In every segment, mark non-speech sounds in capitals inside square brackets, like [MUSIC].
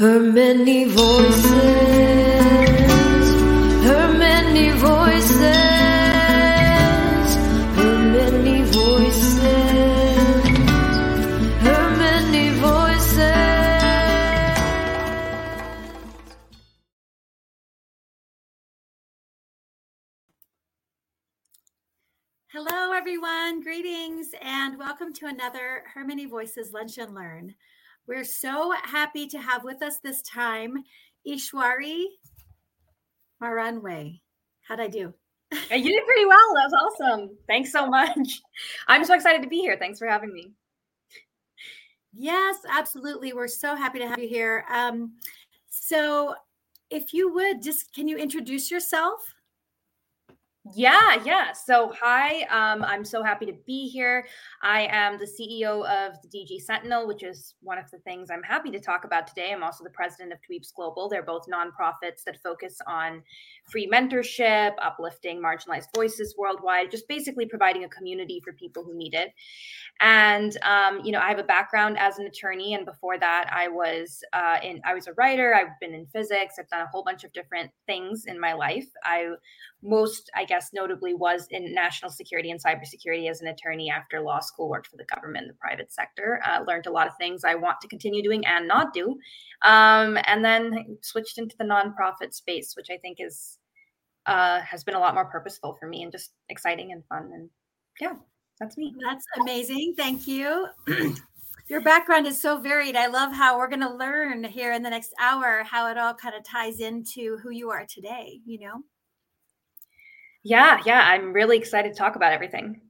Her many voices, her many voices, her many voices, her many voices. Hello, everyone. Greetings and welcome to another Her Many Voices Lunch and Learn. We're so happy to have with us this time Ishwari Maranwe. How'd I do? You did pretty well. That was awesome. Thanks so much. [LAUGHS] I'm so excited to be here. Thanks for having me. Yes, absolutely. We're so happy to have you here. Um, so, if you would just can you introduce yourself? Yeah, yeah. So, hi, um, I'm so happy to be here. I am the CEO of the DG Sentinel, which is one of the things I'm happy to talk about today. I'm also the president of Tweeps Global. They're both nonprofits that focus on free mentorship, uplifting marginalized voices worldwide, just basically providing a community for people who need it. And um, you know, I have a background as an attorney, and before that, I was uh, in I was a writer. I've been in physics. I've done a whole bunch of different things in my life. I most, I guess, notably was in national security and cybersecurity as an attorney after law school. Worked for the government, the private sector. Uh, learned a lot of things I want to continue doing and not do, um, and then switched into the nonprofit space, which I think is uh, has been a lot more purposeful for me and just exciting and fun. And yeah, that's me. That's amazing. Thank you. [CLEARS THROAT] Your background is so varied. I love how we're going to learn here in the next hour how it all kind of ties into who you are today, you know? Yeah, yeah. I'm really excited to talk about everything.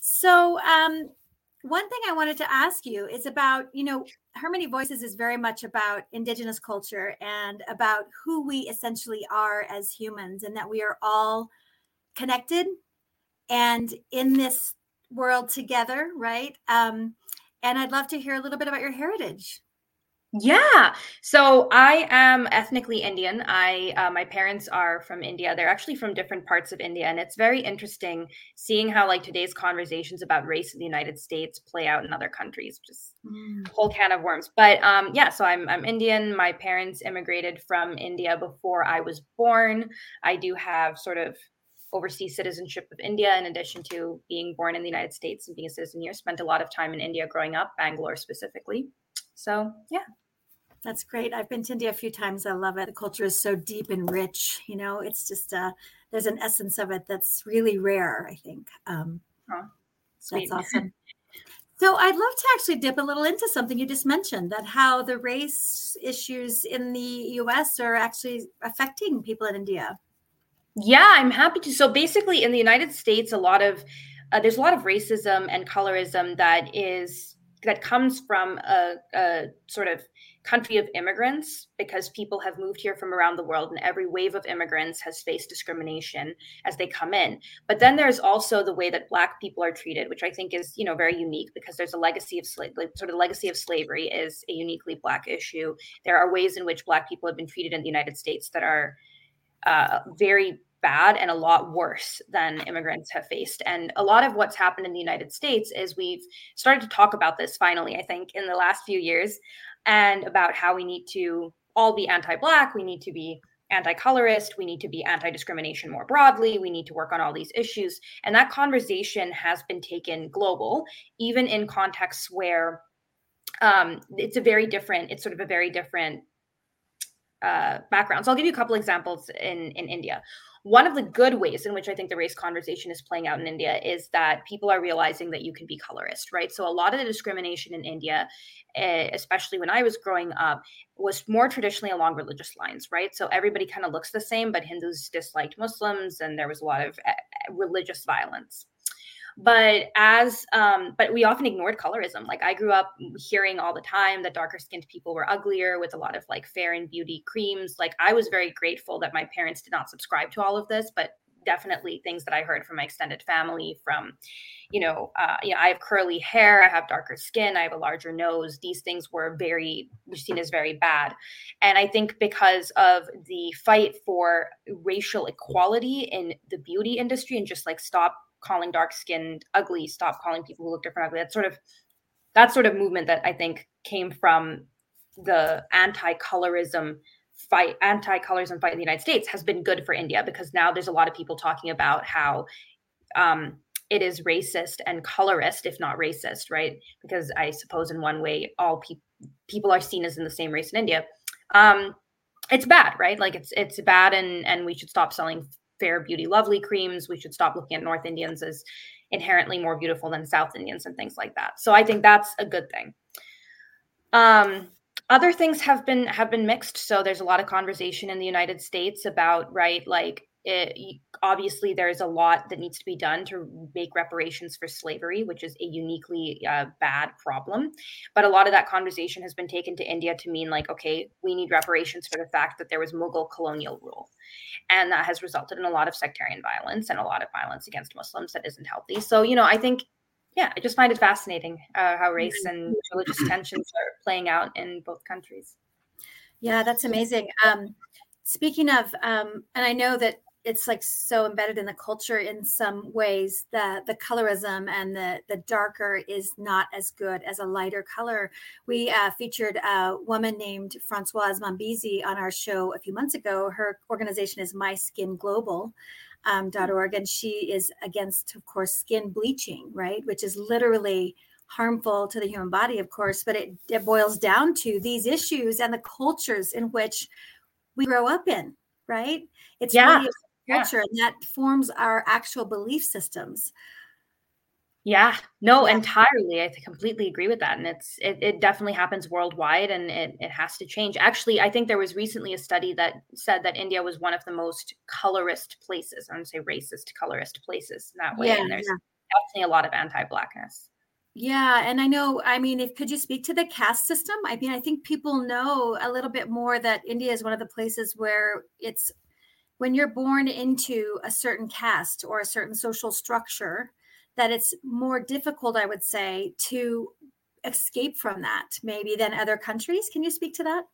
So, um, one thing I wanted to ask you is about, you know, Her Many Voices is very much about Indigenous culture and about who we essentially are as humans, and that we are all connected and in this world together, right? Um, and I'd love to hear a little bit about your heritage. Yeah. So I am ethnically Indian. I uh, my parents are from India. They're actually from different parts of India, and it's very interesting seeing how like today's conversations about race in the United States play out in other countries. Just mm. whole can of worms. But um, yeah, so I'm I'm Indian. My parents immigrated from India before I was born. I do have sort of overseas citizenship of India in addition to being born in the United States and being a citizen here. Spent a lot of time in India growing up, Bangalore specifically. So, yeah. That's great. I've been to India a few times. I love it. The culture is so deep and rich. You know, it's just uh, there's an essence of it that's really rare. I think. Um, oh, that's awesome. [LAUGHS] So I'd love to actually dip a little into something you just mentioned that how the race issues in the U.S. are actually affecting people in India. Yeah, I'm happy to. So basically, in the United States, a lot of uh, there's a lot of racism and colorism that is that comes from a, a, sort of country of immigrants because people have moved here from around the world and every wave of immigrants has faced discrimination as they come in. But then there's also the way that black people are treated which i think is you know very unique because there's a legacy of slavery sort of legacy of slavery is a uniquely black issue. There are ways in which black people have been treated in the united states that are uh, very bad and a lot worse than immigrants have faced. And a lot of what's happened in the United States is we've started to talk about this finally, I think, in the last few years, and about how we need to all be anti Black, we need to be anti colorist, we need to be anti discrimination more broadly, we need to work on all these issues. And that conversation has been taken global, even in contexts where um, it's a very different, it's sort of a very different uh, background. So I'll give you a couple examples in in India one of the good ways in which I think the race conversation is playing out in India is that people are realizing that you can be colorist, right? So a lot of the discrimination in India, eh, especially when I was growing up, was more traditionally along religious lines, right? So everybody kind of looks the same, but Hindus disliked Muslims, and there was a lot of eh, eh, religious violence but as um, but we often ignored colorism. Like i grew up hearing all the time that darker skinned people were uglier with a lot of like fair and beauty creams. Like i was very grateful that my parents did not subscribe to all of this but definitely things that i heard from my extended family from you know uh, you know i have curly hair i have darker skin i have a larger nose. These things were very seen as very bad. And i think because of the fight for racial equality in the beauty industry and just like stop calling dark skinned ugly, stop calling people who look different ugly. That's sort of that sort of movement that I think came from the anti-colorism fight anti-colorism fight in the united states has been good for india because now there's a lot of people talking about how um, it is racist and colorist if not racist right? Because i suppose in one way all people people are seen as in the same race in india. Um, it's bad right? Like it's it's bad and and we should stop selling fair beauty lovely creams. We should stop looking at north indians as inherently more beautiful than south indians and things like that. So i think that's a good thing. Um other things have been have been mixed. So there's a lot of conversation in the united states about right like it, obviously there's a lot that needs to be done to make reparations for slavery which is a uniquely uh, bad problem but a lot of that conversation has been taken to india to mean like okay we need reparations for the fact that there was mughal colonial rule and that has resulted in a lot of sectarian violence and a lot of violence against muslims that isn't healthy so you know i think yeah, I just find it fascinating uh, how race and religious tensions are playing out in both countries. Yeah, that's amazing. Um, speaking of, um, and I know that it's like so embedded in the culture in some ways that the colorism and the the darker is not as good as a lighter color. We uh, featured a woman named Francoise Mambizi on our show a few months ago. Her organization is My Skin Global, um, .org, and she is against, of course, skin bleaching, right, which is literally harmful to the human body, of course, but it, it boils down to these issues and the cultures in which we grow up in, right? It's yeah. really culture, yeah. and that forms our actual belief systems. Yeah, no, yeah. entirely. I completely agree with that. And it's it, it definitely happens worldwide and it, it has to change. Actually, I think there was recently a study that said that India was one of the most colorist places. I don't say racist, colorist places in that way. Yeah, and there's definitely a lot of anti-blackness. Yeah, and I know. I mean, if could you speak to the caste system? I mean, I think people know a little bit more that India is one of the places where it's when you're born into a certain caste or a certain social structure that it's more difficult, I would say, to escape from that maybe than other countries. Can you speak to that?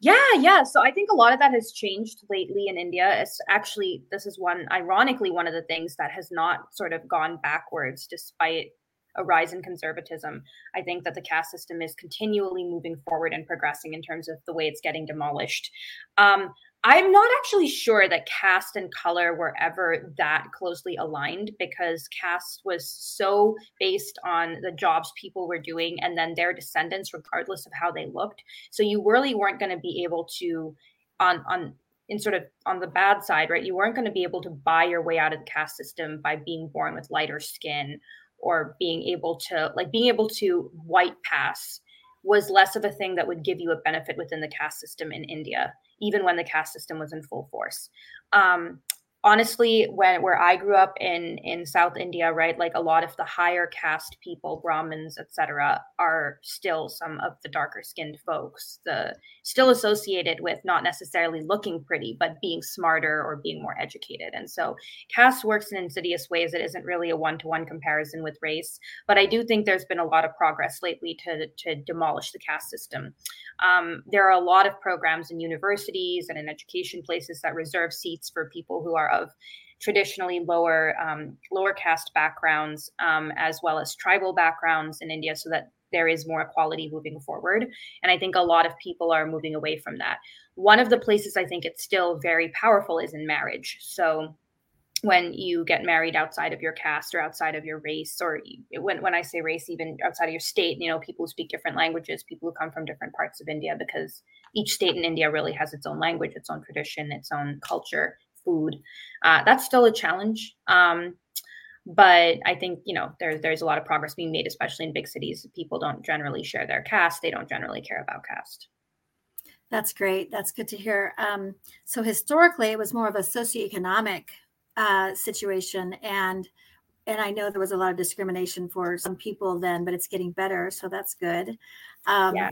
Yeah, yeah. So I think a lot of that has changed lately in India. It's actually, this is one, ironically, one of the things that has not sort of gone backwards despite a rise in conservatism. I think that the caste system is continually moving forward and progressing in terms of the way it's getting demolished. Um, I'm not actually sure that caste and color were ever that closely aligned because caste was so based on the jobs people were doing and then their descendants, regardless of how they looked. So you really weren't going to be able to, on on in sort of on the bad side, right? You weren't going to be able to buy your way out of the caste system by being born with lighter skin or being able to like being able to white pass was less of a thing that would give you a benefit within the caste system in India even when the caste system was in full force. Um, honestly when where i grew up in in south india right like a lot of the higher caste people brahmins etc are still some of the darker skinned folks the still associated with not necessarily looking pretty but being smarter or being more educated. And so caste works in insidious ways. It isn't really a one-to-one comparison with race but i do think there's been a lot of progress lately to to demolish the caste system. Um, there are a lot of programs in universities and in education places that reserve seats for people who are of traditionally lower um, lower caste backgrounds um, as well as tribal backgrounds in India, so that there is more equality moving forward. And I think a lot of people are moving away from that. One of the places I think it's still very powerful is in marriage. So when you get married outside of your caste or outside of your race or when, when i say race even outside of your state you know people who speak different languages people who come from different parts of india because each state in india really has its own language its own tradition its own culture food. Uh, that's still a challenge um, but i think you know there's there's a lot of progress being made especially in big cities. People don't generally share their caste. They don't generally care about caste. That's great. That's good to hear. Um, so historically it was more of a socioeconomic uh, situation and and I know there was a lot of discrimination for some people then, but it's getting better, so that's good. Um, yeah.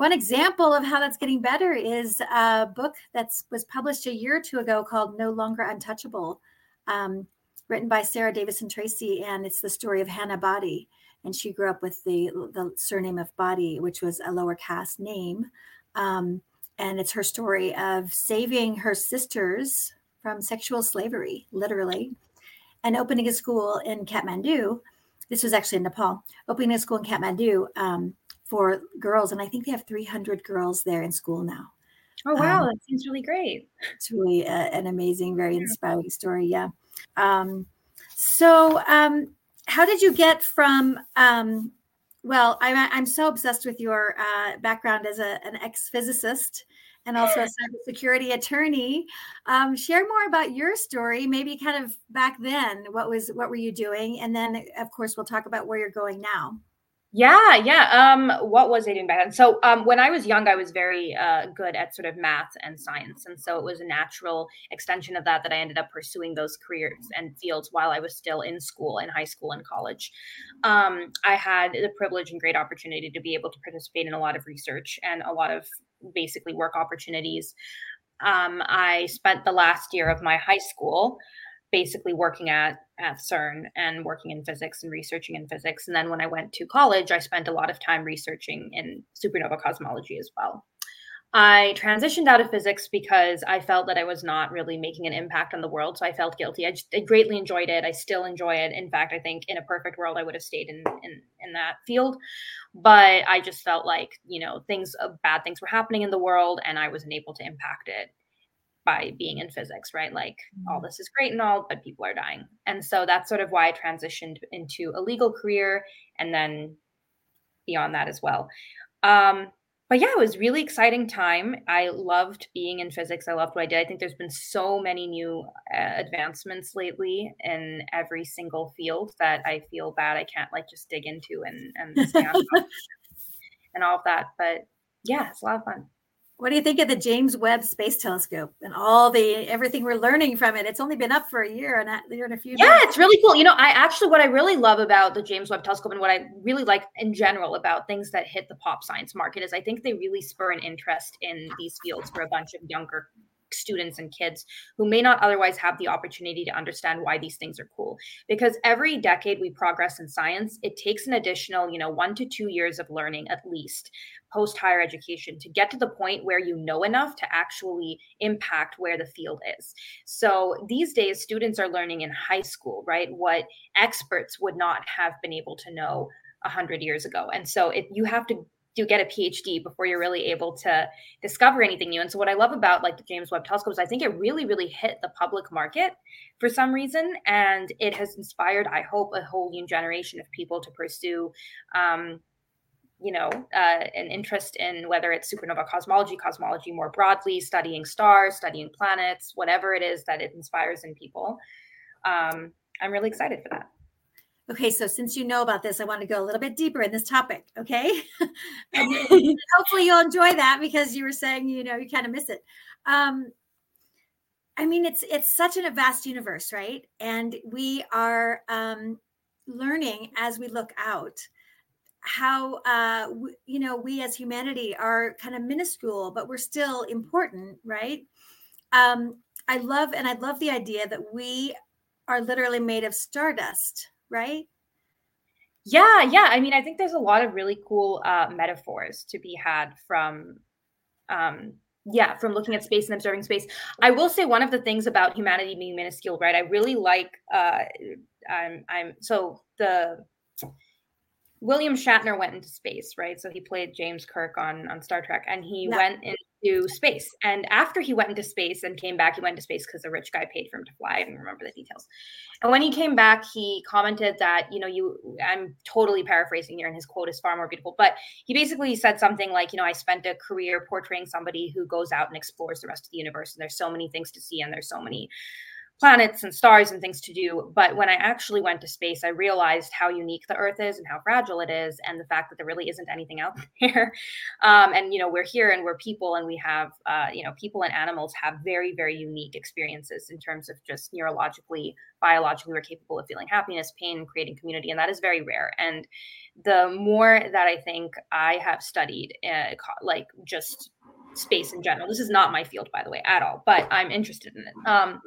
One example of how that's getting better is a book that was published a year or two ago called "No Longer Untouchable," um, written by Sarah Davison Tracy, and it's the story of Hannah Body, and she grew up with the the surname of Body, which was a lower caste name. Um, and it's her story of saving her sisters from sexual slavery, literally, and opening a school in Kathmandu. This was actually in Nepal, opening a school in Kathmandu um, for girls, and I think they have 300 girls there in school now. Oh wow, um, that seems really great. It's really a, an amazing, very inspiring story. Yeah. Um, so, um, how did you get from? Um, well, I'm I'm so obsessed with your uh, background as a, an ex physicist and also a [LAUGHS] cybersecurity attorney. Um, share more about your story, maybe kind of back then. What was what were you doing, and then of course we'll talk about where you're going now. Yeah, yeah. Um, what was I doing back then? So, um, when I was young, I was very uh, good at sort of math and science, and so it was a natural extension of that that I ended up pursuing those careers and fields while I was still in school, in high school and college. Um, I had the privilege and great opportunity to be able to participate in a lot of research and a lot of basically work opportunities. Um, I spent the last year of my high school basically working at at CERN and working in physics and researching in physics. And then when I went to college, I spent a lot of time researching in supernova cosmology as well. I transitioned out of physics because I felt that I was not really making an impact on the world. So I felt guilty. I, I greatly enjoyed it. I still enjoy it. In fact, I think in a perfect world, I would have stayed in, in, in that field. But I just felt like, you know, things, uh, bad things were happening in the world and I wasn't able to impact it by being in physics, right? Like all mm-hmm. this is great and all, but people are dying. And so that's sort of why I transitioned into a legal career and then beyond that as well. Um, but yeah, it was really exciting time. I loved being in physics. I loved what I did. I think there's been so many new uh, advancements lately in every single field that I feel bad I can't like just dig into and and [LAUGHS] and all of that. But yeah, it's a lot of fun. What do you think of the James Webb Space Telescope and all the everything we're learning from it? It's only been up for a year and a year and a few. Yeah, months. it's really cool. You know, I actually what I really love about the James Webb Telescope and what I really like in general about things that hit the pop science market is I think they really spur an interest in these fields for a bunch of younger students and kids who may not otherwise have the opportunity to understand why these things are cool because every decade we progress in science it takes an additional you know 1 to 2 years of learning at least post higher education to get to the point where you know enough to actually impact where the field is. So these days, students are learning in high school, right? What experts would not have been able to know a hundred years ago. And so it, you have to do get a PhD before you're really able to discover anything new. And so what I love about like the James Webb Telescope is I think it really, really hit the public market for some reason. And it has inspired, I hope, a whole new generation of people to pursue um, you know uh, an interest in whether it's supernova cosmology cosmology more broadly studying stars studying planets whatever it is that it inspires in people um, i'm really excited for that okay so since you know about this i want to go a little bit deeper in this topic okay? [LAUGHS] [LAUGHS] Hopefully you'll enjoy that because you were saying you know you kind of miss it. Um, i mean it's it's such a vast universe right? And we are um, learning as we look out how uh, w- you know we as humanity are kind of minuscule but we're still important right? Um, i love and i love the idea that we are literally made of stardust right? Yeah yeah i mean i think there's a lot of really cool uh, metaphors to be had from um, yeah from looking at space and observing space. I will say one of the things about humanity being minuscule right i really like uh i'm i'm so the William Shatner went into space, right? So he played James Kirk on on Star Trek, and he went into space. And after he went into space and came back, he went into space because a rich guy paid for him to fly. I don't remember the details. And when he came back, he commented that, you know, you I'm totally paraphrasing here, and his quote is far more beautiful. But he basically said something like, you know, I spent a career portraying somebody who goes out and explores the rest of the universe, and there's so many things to see, and there's so many planets and stars and things to do. But when I actually went to space, I realized how unique the Earth is and how fragile it is, and the fact that there really isn't anything out [LAUGHS] there. Um, and you know, we're here and we're people, and we have, uh, you know, people and animals have very, very unique experiences in terms of just neurologically, biologically, we're capable of feeling happiness, pain, creating community, and that is very rare. And the more that I think I have studied, uh, like just space in general. This is not my field, by the way, at all, but I'm interested in it. Um,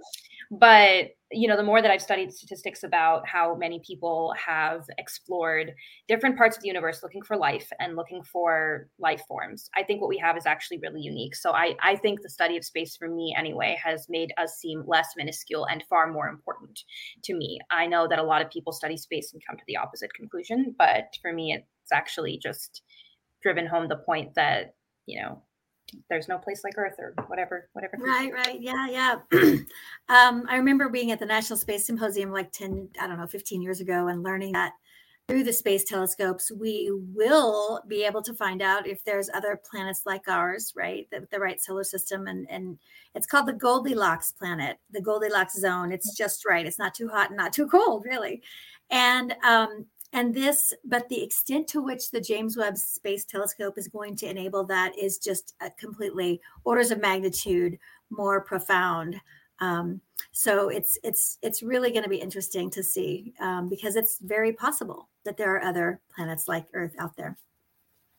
but you know the more that i've studied statistics about how many people have explored different parts of the universe looking for life and looking for life forms i think what we have is actually really unique. So i i think the study of space for me anyway has made us seem less minuscule and far more important to me. I know that a lot of people study space and come to the opposite conclusion but for me it's actually just driven home the point that you know there's no place like Earth or whatever, whatever. Right, right. Yeah, yeah. [CLEARS THROAT] um, I remember being at the National Space Symposium like 10, I don't know, 15 years ago and learning that through the space telescopes, we will be able to find out if there's other planets like ours, right? The, the right solar system. And, and it's called the Goldilocks planet, the Goldilocks zone. It's just right. It's not too hot and not too cold, really. And um, and this, but the extent to which the James Webb Space Telescope is going to enable that is just completely orders of magnitude more profound. Um, so it's it's it's really going to be interesting to see um, because it's very possible that there are other planets like Earth out there.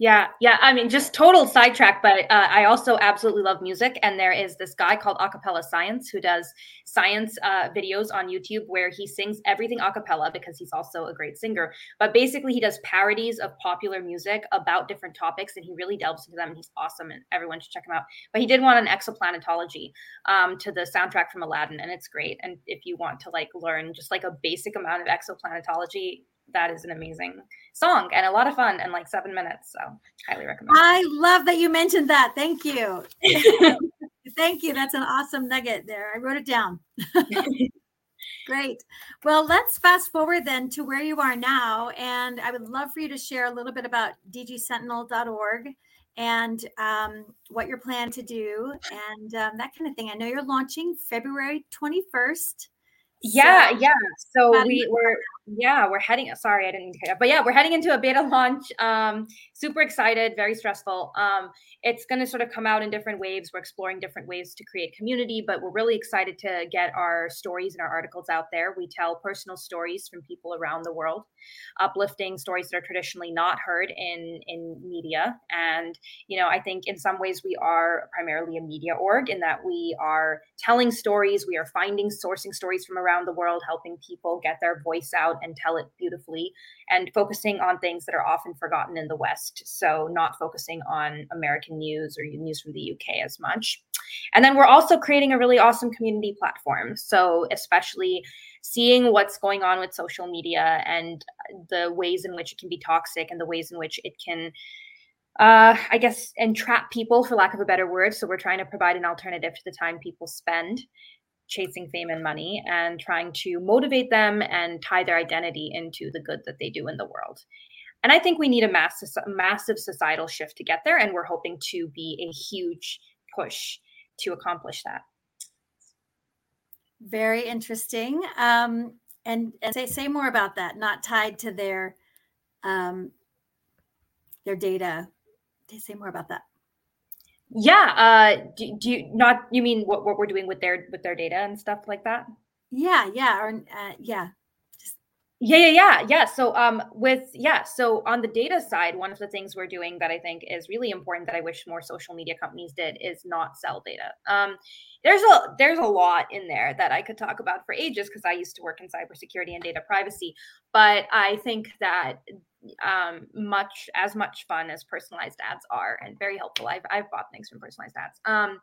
Yeah, yeah. I mean, just total sidetrack, but uh, I also absolutely love music. And there is this guy called A Capella Science who does science uh, videos on YouTube where he sings everything acapella because he's also a great singer. But basically, he does parodies of popular music about different topics, and he really delves into them. And he's awesome, and everyone should check him out. But he did one on exoplanetology um, to the soundtrack from Aladdin, and it's great. And if you want to like learn just like a basic amount of exoplanetology, that is an amazing song and a lot of fun and like seven minutes. So highly recommend. I love that you mentioned that. Thank you. [LAUGHS] Thank you. That's an awesome nugget there. I wrote it down. [LAUGHS] Great. Well, let's fast forward then to where you are now. And I would love for you to share a little bit about dgsentinel.org and um, what you're planning to do and um, that kind of thing. I know you're launching February 21st. Yeah, so, yeah. So we were yeah, we're heading. Sorry, I didn't but yeah, we're heading into a beta launch. Um, super excited, very stressful. Um, it's going to sort of come out in different waves. We're exploring different ways to create community, but we're really excited to get our stories and our articles out there. We tell personal stories from people around the world, uplifting stories that are traditionally not heard in in media. And you know, I think in some ways we are primarily a media org in that we are telling stories, we are finding sourcing stories from around the world, helping people get their voice out and tell it beautifully, and focusing on things that are often forgotten in the West. So not focusing on American news or news from the UK as much. And then we're also creating a really awesome community platform. So, especially seeing what's going on with social media and the ways in which it can be toxic and the ways in which it can uh, I guess, entrap people, for lack of a better word. So we're trying to provide an alternative to the time people spend chasing fame and money and trying to motivate them and tie their identity into the good that they do in the world. And I think we need a massive, massive societal shift to get there. And we're hoping to be a huge push to accomplish that. Very interesting. Um, and, and say, say more about that, not tied to their, um, their data. Say more about that. Yeah. Uh, do, do you not, you mean what, what we're doing with their, with their data and stuff like that? Yeah. Yeah. Or, uh, yeah. Yeah, yeah, yeah, yeah. So, um, with yeah, so on the data side, one of the things we're doing that I think is really important that I wish more social media companies did is not sell data. Um, there's a there's a lot in there that I could talk about for ages because I used to work in cybersecurity and data privacy, but I think that um, much as much fun as personalized ads are and very helpful. I've I've bought things from personalized ads. Um,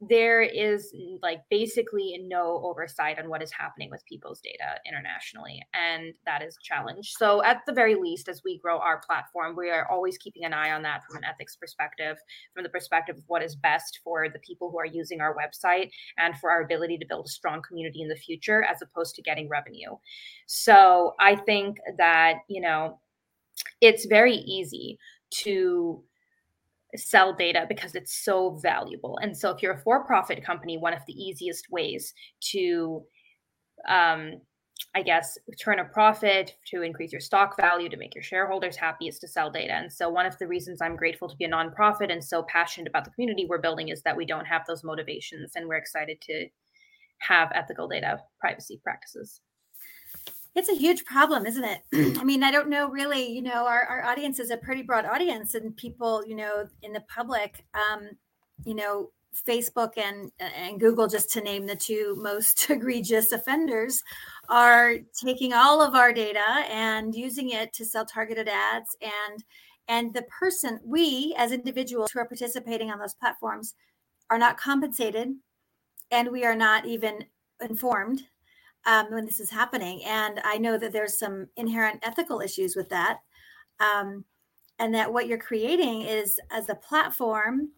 there is like basically no oversight on what is happening with people's data internationally and that is a challenge so at the very least as we grow our platform we are always keeping an eye on that from an ethics perspective from the perspective of what is best for the people who are using our website and for our ability to build a strong community in the future as opposed to getting revenue so i think that you know it's very easy to sell data because it's so valuable. And so, if you're a for profit company, one of the easiest ways to, um, I guess, turn a profit, to increase your stock value, to make your shareholders happy is to sell data. And so, one of the reasons I'm grateful to be a nonprofit and so passionate about the community we're building is that we don't have those motivations and we're excited to have ethical data privacy practices it's a huge problem isn't it? [CLEARS THROAT] I mean i don't know really you know our, our audience is a pretty broad audience and people you know in the public um you know facebook and and google just to name the two most [LAUGHS] egregious offenders are taking all of our data and using it to sell targeted ads. And and the person we as individuals who are participating on those platforms are not compensated and we are not even informed um, when this is happening. And I know that there's some inherent ethical issues with that. Um, and that what you're creating is as a platform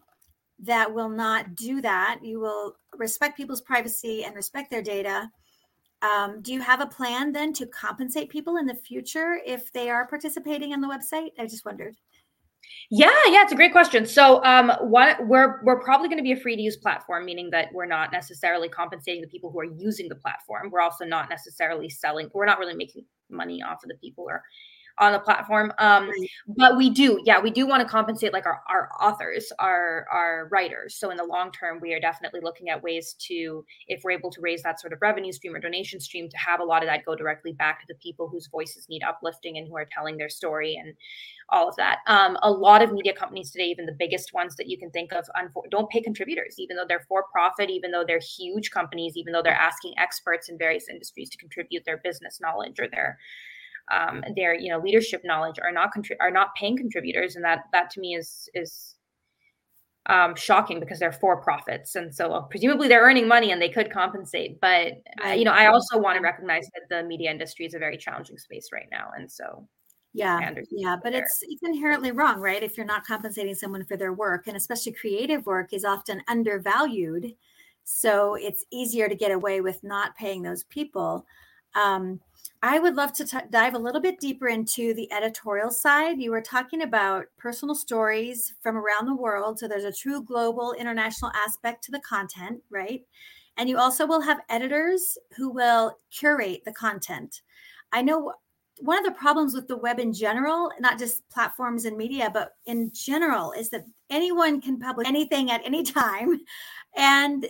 that will not do that. You will respect people's privacy and respect their data. Um, do you have a plan then to compensate people in the future if they are participating on the website? I just wondered. Yeah, yeah, it's a great question. So, um, what we're we're probably going to be a free to use platform, meaning that we're not necessarily compensating the people who are using the platform. We're also not necessarily selling. We're not really making money off of the people are on the platform. Um, but we do, yeah, we do want to compensate like our, our authors, our our writers. So in the long term, we are definitely looking at ways to, if we're able to raise that sort of revenue stream or donation stream, to have a lot of that go directly back to the people whose voices need uplifting and who are telling their story and all of that. Um, a lot of media companies today, even the biggest ones that you can think of, don't pay contributors, even though they're for profit, even though they're huge companies, even though they're asking experts in various industries to contribute their business knowledge or their um, their you know leadership knowledge are not contri- are not paying contributors, and that that to me is is um, shocking because they're for profits, and so presumably they're earning money and they could compensate. But uh, you know, I also want to recognize that the media industry is a very challenging space right now, and so yeah. yeah but there. it's it's inherently wrong right? If you're not compensating someone for their work and especially creative work is often undervalued so it's easier to get away with not paying those people. Um, I would love to t- dive a little bit deeper into the editorial side. You were talking about personal stories from around the world. So there's a true global international aspect to the content, right? And you also will have editors who will curate the content. I know one of the problems with the web in general, not just platforms and media, but in general, is that anyone can publish anything at any [LAUGHS] time. And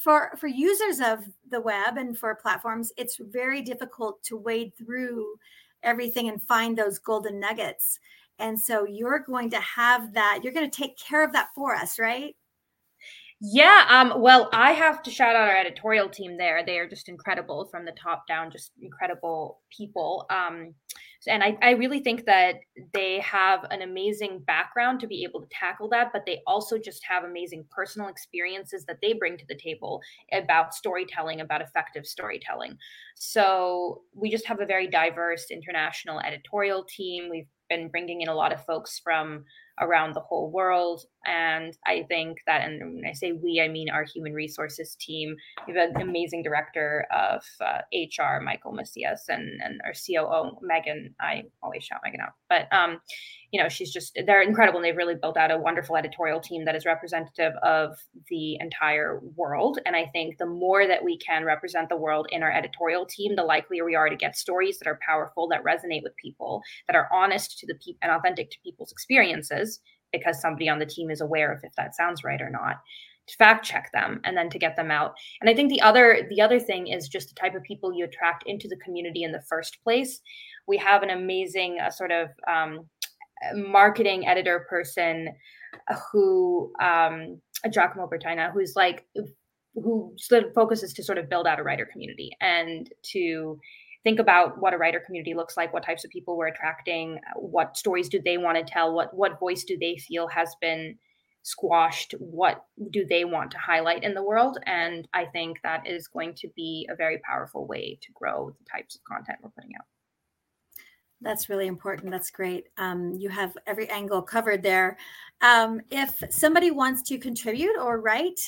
for for users of the web and for platforms it's very difficult to wade through everything and find those golden nuggets. And so you're going to have that you're going to take care of that for us right? Yeah um well i have to shout out our editorial team there. They are just incredible from the top down just incredible people. Um and I, I really think that they have an amazing background to be able to tackle that, but they also just have amazing personal experiences that they bring to the table about storytelling, about effective storytelling. So we just have a very diverse international editorial team. We've been bringing in a lot of folks from around the whole world. And I think that, and when I say we, I mean our human resources team. We have an amazing director of uh, HR, Michael Macias, and, and our COO, Megan. I always shout Megan out, but um, you know, she's just, they're incredible. And they've really built out a wonderful editorial team that is representative of the entire world. And I think the more that we can represent the world in our editorial team, the likelier we are to get stories that are powerful, that resonate with people, that are honest to the people and authentic to people's experiences, because somebody on the team is aware of if that sounds right or not to fact check them and then to get them out and i think the other the other thing is just the type of people you attract into the community in the first place we have an amazing uh, sort of um, marketing editor person who um Giacomo Bertina, who's like who focuses to sort of build out a writer community and to think about what a writer community looks like, what types of people we're attracting, what stories do they want to tell, what what voice do they feel has been squashed, what do they want to highlight in the world, and I think that is going to be a very powerful way to grow the types of content we're putting out. That's really important. That's great. Um, you have every angle covered there. Um, if somebody wants to contribute or write,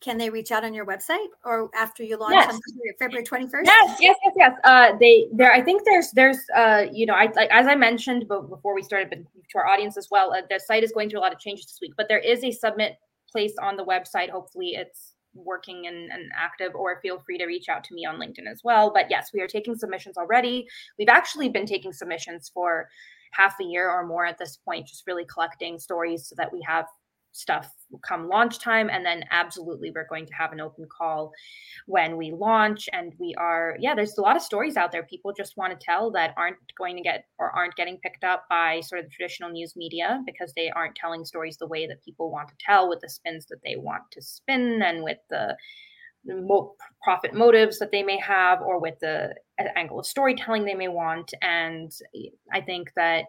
can they reach out on your website or after you launch yes. on February 21st? Yes, yes, yes, yes. Uh, they there. I think there's there's uh, you know, I like as I mentioned, but before we started, but to our audience as well, uh, the site is going through a lot of changes this week. But there is a submit place on the website. Hopefully, it's working and, and, active or feel free to reach out to me on linkedin as well. But yes we are taking submissions already. We've actually been taking submissions for half a year or more at this point just really collecting stories so that we have stuff come launch time and then absolutely we're going to have an open call when we launch and we are yeah there's a lot of stories out there. People just want to tell that aren't going to get or aren't getting picked up by sort of the traditional news media because they aren't telling stories the way that people want to tell with the spins that they want to spin and with the profit motives that they may have or with the angle of storytelling they may want. And eh, i think that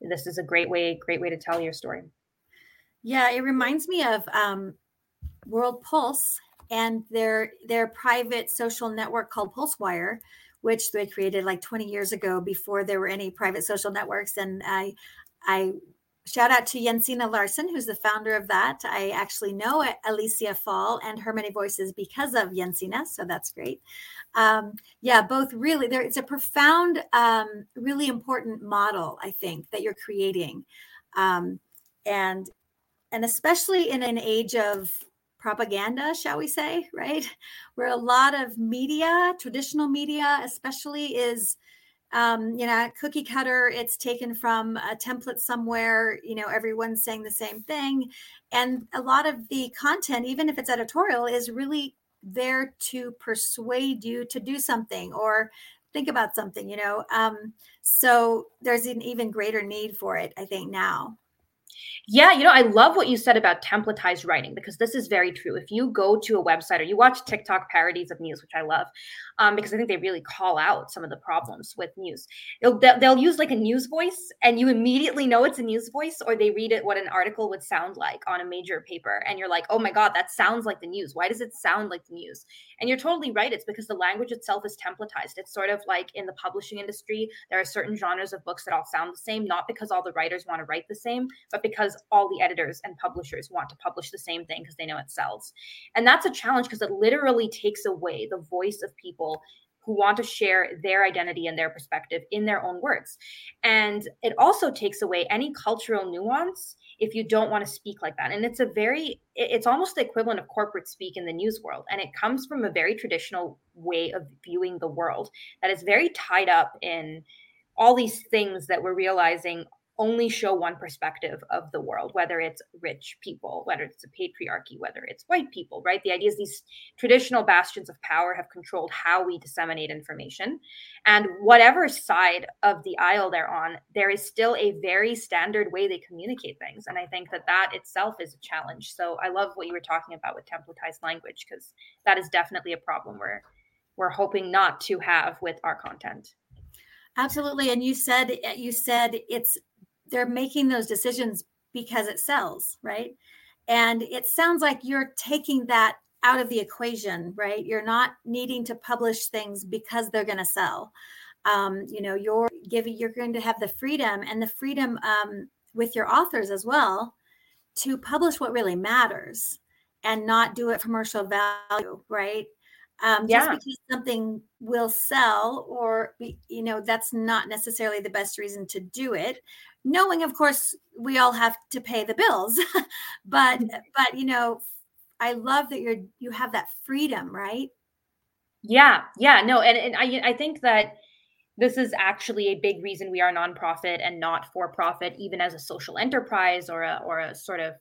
this is a great way great way to tell your story yeah, it reminds me of um, World Pulse and their their private social network called PulseWire, which they created like 20 years ago before there were any private social networks. And I I shout out to Jensine Larsen, who's the founder of that. I actually know Alicia Fall and Her Many Voices because of Jensine, so that's great. Um, yeah, both really. There, it's a profound, um, really important model. I think that you're creating, um, and and especially in an age of propaganda, shall we say, right? Where a lot of media, traditional media especially, is um, you know, cookie cutter, it's taken from a template somewhere, you know, everyone's saying the same thing. And a lot of the content, even if it's editorial, is really there to persuade you to do something or think about something, you know. Um, so there's an even greater need for it, I think, now. Yeah, you know, I love what you said about templatized writing because this is very true. If you go to a website or you watch TikTok parodies of news, which I love, um, because I think they really call out some of the problems with news. They'll, they'll use like a news voice, and you immediately know it's a news voice, or they read it what an article would sound like on a major paper, and you're like, oh my god, that sounds like the news. Why does it sound like the news? And you're totally right. It's because the language itself is templatized. It's sort of like in the publishing industry, there are certain genres of books that all sound the same, not because all the writers want to write the same, but because all the editors and publishers want to publish the same thing because they know it sells. And that's a challenge because it literally takes away the voice of people who want to share their identity and their perspective in their own words. And it also takes away any cultural nuance if you don't want to speak like that. And it's a very, it's almost the equivalent of corporate speak in the news world. And it comes from a very traditional way of viewing the world that is very tied up in all these things that we're realizing only show one perspective of the world, whether it's rich people, whether it's a patriarchy, whether it's white people, right? The idea is these traditional bastions of power have controlled how we disseminate information. And whatever side of the aisle they're on, there is still a very standard way they communicate things. And I think that that itself is a challenge. So I love what you were talking about with templatized language, because that is definitely a problem we're, we're hoping not to have with our content absolutely and you said you said it's they're making those decisions because it sells, right? And it sounds like you're taking that out of the equation, right? You're not needing to publish things because they're going to sell. Um, you know, you're giving, you're going to have the freedom and the freedom um, with your authors as well to publish what really matters and not do it commercial value, right? Um, yeah. Just because something will sell, or you know, that's not necessarily the best reason to do it knowing of course we all have to pay the bills [LAUGHS] but mm-hmm. but you know i love that you're you have that freedom right yeah yeah no and, and i i think that this is actually a big reason we are nonprofit and not for profit even as a social enterprise or a or a sort of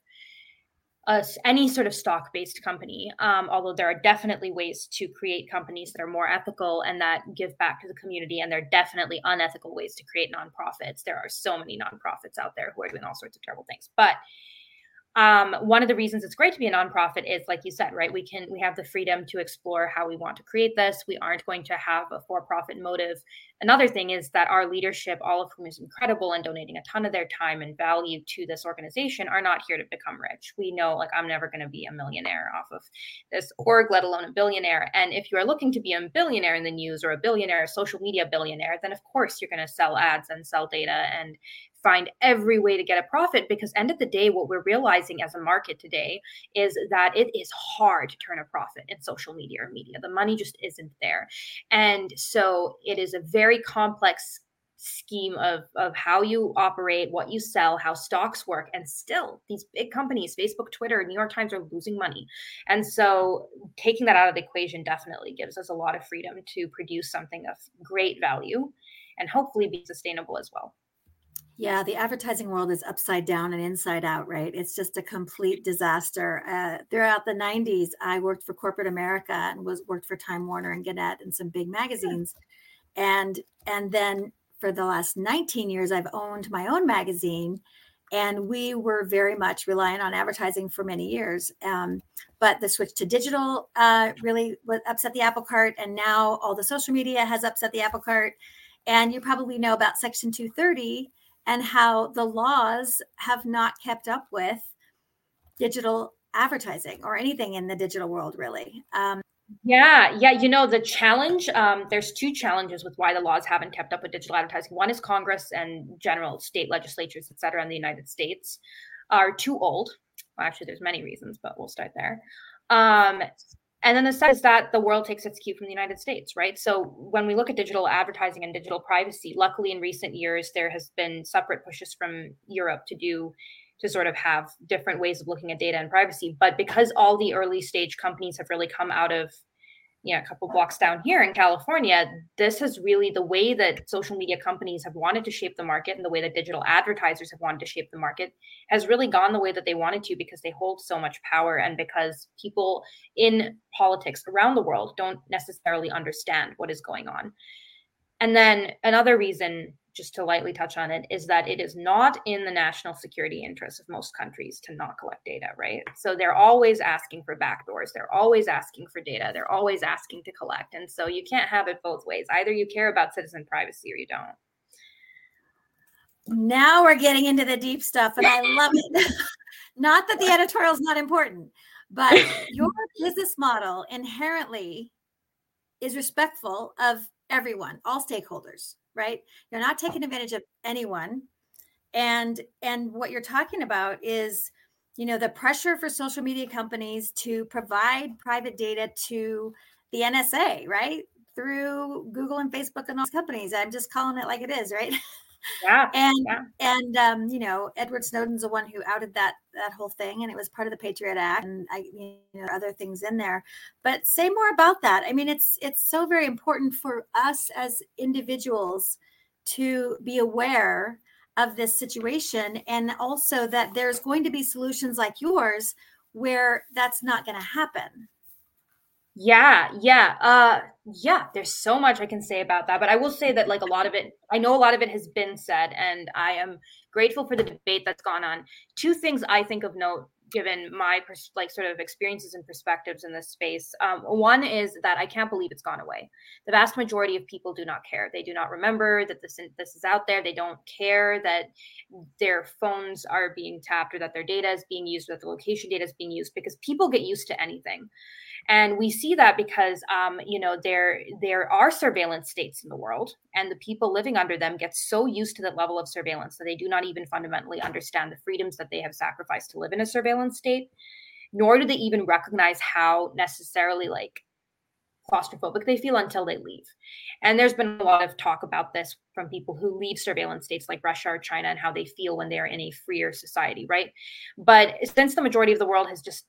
a, any sort of stock based company. Um, although there are definitely ways to create companies that are more ethical and that give back to the community. And there are definitely unethical ways to create nonprofits. There are so many nonprofits out there who are doing all sorts of terrible things. But um, one of the reasons it's great to be a nonprofit is like you said right we can we have the freedom to explore how we want to create this. We aren't going to have a for-profit motive. Another thing is that our leadership all of whom is incredible and donating a ton of their time and value to this organization are not here to become rich. We know like i'm never going to be a millionaire off of this org let alone a billionaire. And if you are looking to be a billionaire in the news or a billionaire a social media billionaire then of course you're going to sell ads and sell data and find every way to get a profit because end of the day what we're realizing as a market today is that it is hard to turn a profit in social media or media. The money just isn't there. And so it is a very complex scheme of of how you operate what you sell how stocks work. And still these big companies facebook twitter new york times are losing money. And so taking that out of the equation definitely gives us a lot of freedom to produce something of great value and hopefully be sustainable as well yeah, the advertising world is upside down and inside out, right? It's just a complete disaster. Uh, throughout the 90s, I worked for corporate America and was worked for Time Warner and Gannett and some big magazines. And and then for the last 19 years, I've owned my own magazine. And we were very much reliant on advertising for many years. Um, but the switch to digital uh, really upset the apple cart. And now all the social media has upset the apple cart. And you probably know about Section 230 and how the laws have not kept up with digital advertising or anything in the digital world, really. Um, Yeah, yeah. You know, the challenge, um, there's two challenges with why the laws haven't kept up with digital advertising. One is Congress and general state legislatures, et cetera, in the United States are too old. Well, actually, there's many reasons, but we'll start there. Um, and then the second is that the world takes its cue from the United States, right? So when we look at digital advertising and digital privacy, luckily in recent years, there has been separate pushes from Europe to do to sort of have different ways of looking at data and privacy. But because all the early stage companies have really come out of you know, a couple blocks down here in California, this has really the way that social media companies have wanted to shape the market and the way that digital advertisers have wanted to shape the market has really gone the way that they wanted to because they hold so much power and because people in politics around the world don't necessarily understand what is going on. And then another reason just to lightly touch on it, is that it is not in the national security interest of most countries to not collect data, right? So they're always asking for backdoors. They're always asking for data. They're always asking to collect. And so you can't have it both ways. Either you care about citizen privacy or you don't. Now we're getting into the deep stuff, and I [LAUGHS] love it. [LAUGHS] not that the editorial is not important, but [LAUGHS] your business model inherently is respectful of everyone, all stakeholders right? You're not taking advantage of anyone. And and what you're talking about is you know the pressure for social media companies to provide private data to the NSA right? Through Google and Facebook and all those companies. I'm just calling it like it is right [LAUGHS] yeah and yeah. and um you know edward snowden's the one who outed that that whole thing and it was part of the patriot act and i you know other things in there. But say more about that. I mean it's it's so very important for us as individuals to be aware of this situation and also that there's going to be solutions like yours where that's not going to happen yeah, yeah. Uh yeah, there's so much I can say about that, but I will say that like a lot of it I know a lot of it has been said and I am grateful for the debate that's gone on. Two things I think of note given my pers- like sort of experiences and perspectives in this space. Um, one is that I can't believe it's gone away. The vast majority of people do not care. They do not remember that this this is out there. They don't care that their phones are being tapped or that their data is being used, that the location data is being used because people get used to anything and we see that because um, you know there there are surveillance states in the world and the people living under them get so used to that level of surveillance that they do not even fundamentally understand the freedoms that they have sacrificed to live in a surveillance state nor do they even recognize how necessarily like claustrophobic they feel until they leave. And there's been a lot of talk about this from people who leave surveillance states like Russia or China and how they feel when they're in a freer society, right? But since the majority of the world has just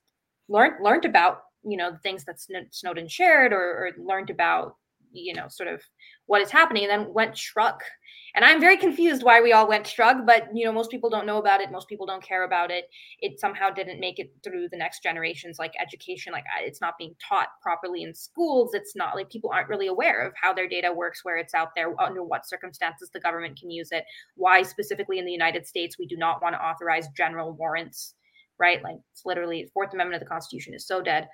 learned learned about you know things that Snowden shared or, or learned about you know sort of what is happening and then went shrug. And i'm very confused why we all went shrug but you know most people don't know about it most people don't care about it. It somehow didn't make it through the next generations like education like it's not being taught properly in schools. It's not like people aren't really aware of how their data works where it's out there under what circumstances the government can use it why specifically in the united states we do not want to authorize general warrants right? Like it's literally Fourth Amendment of the Constitution is so dead.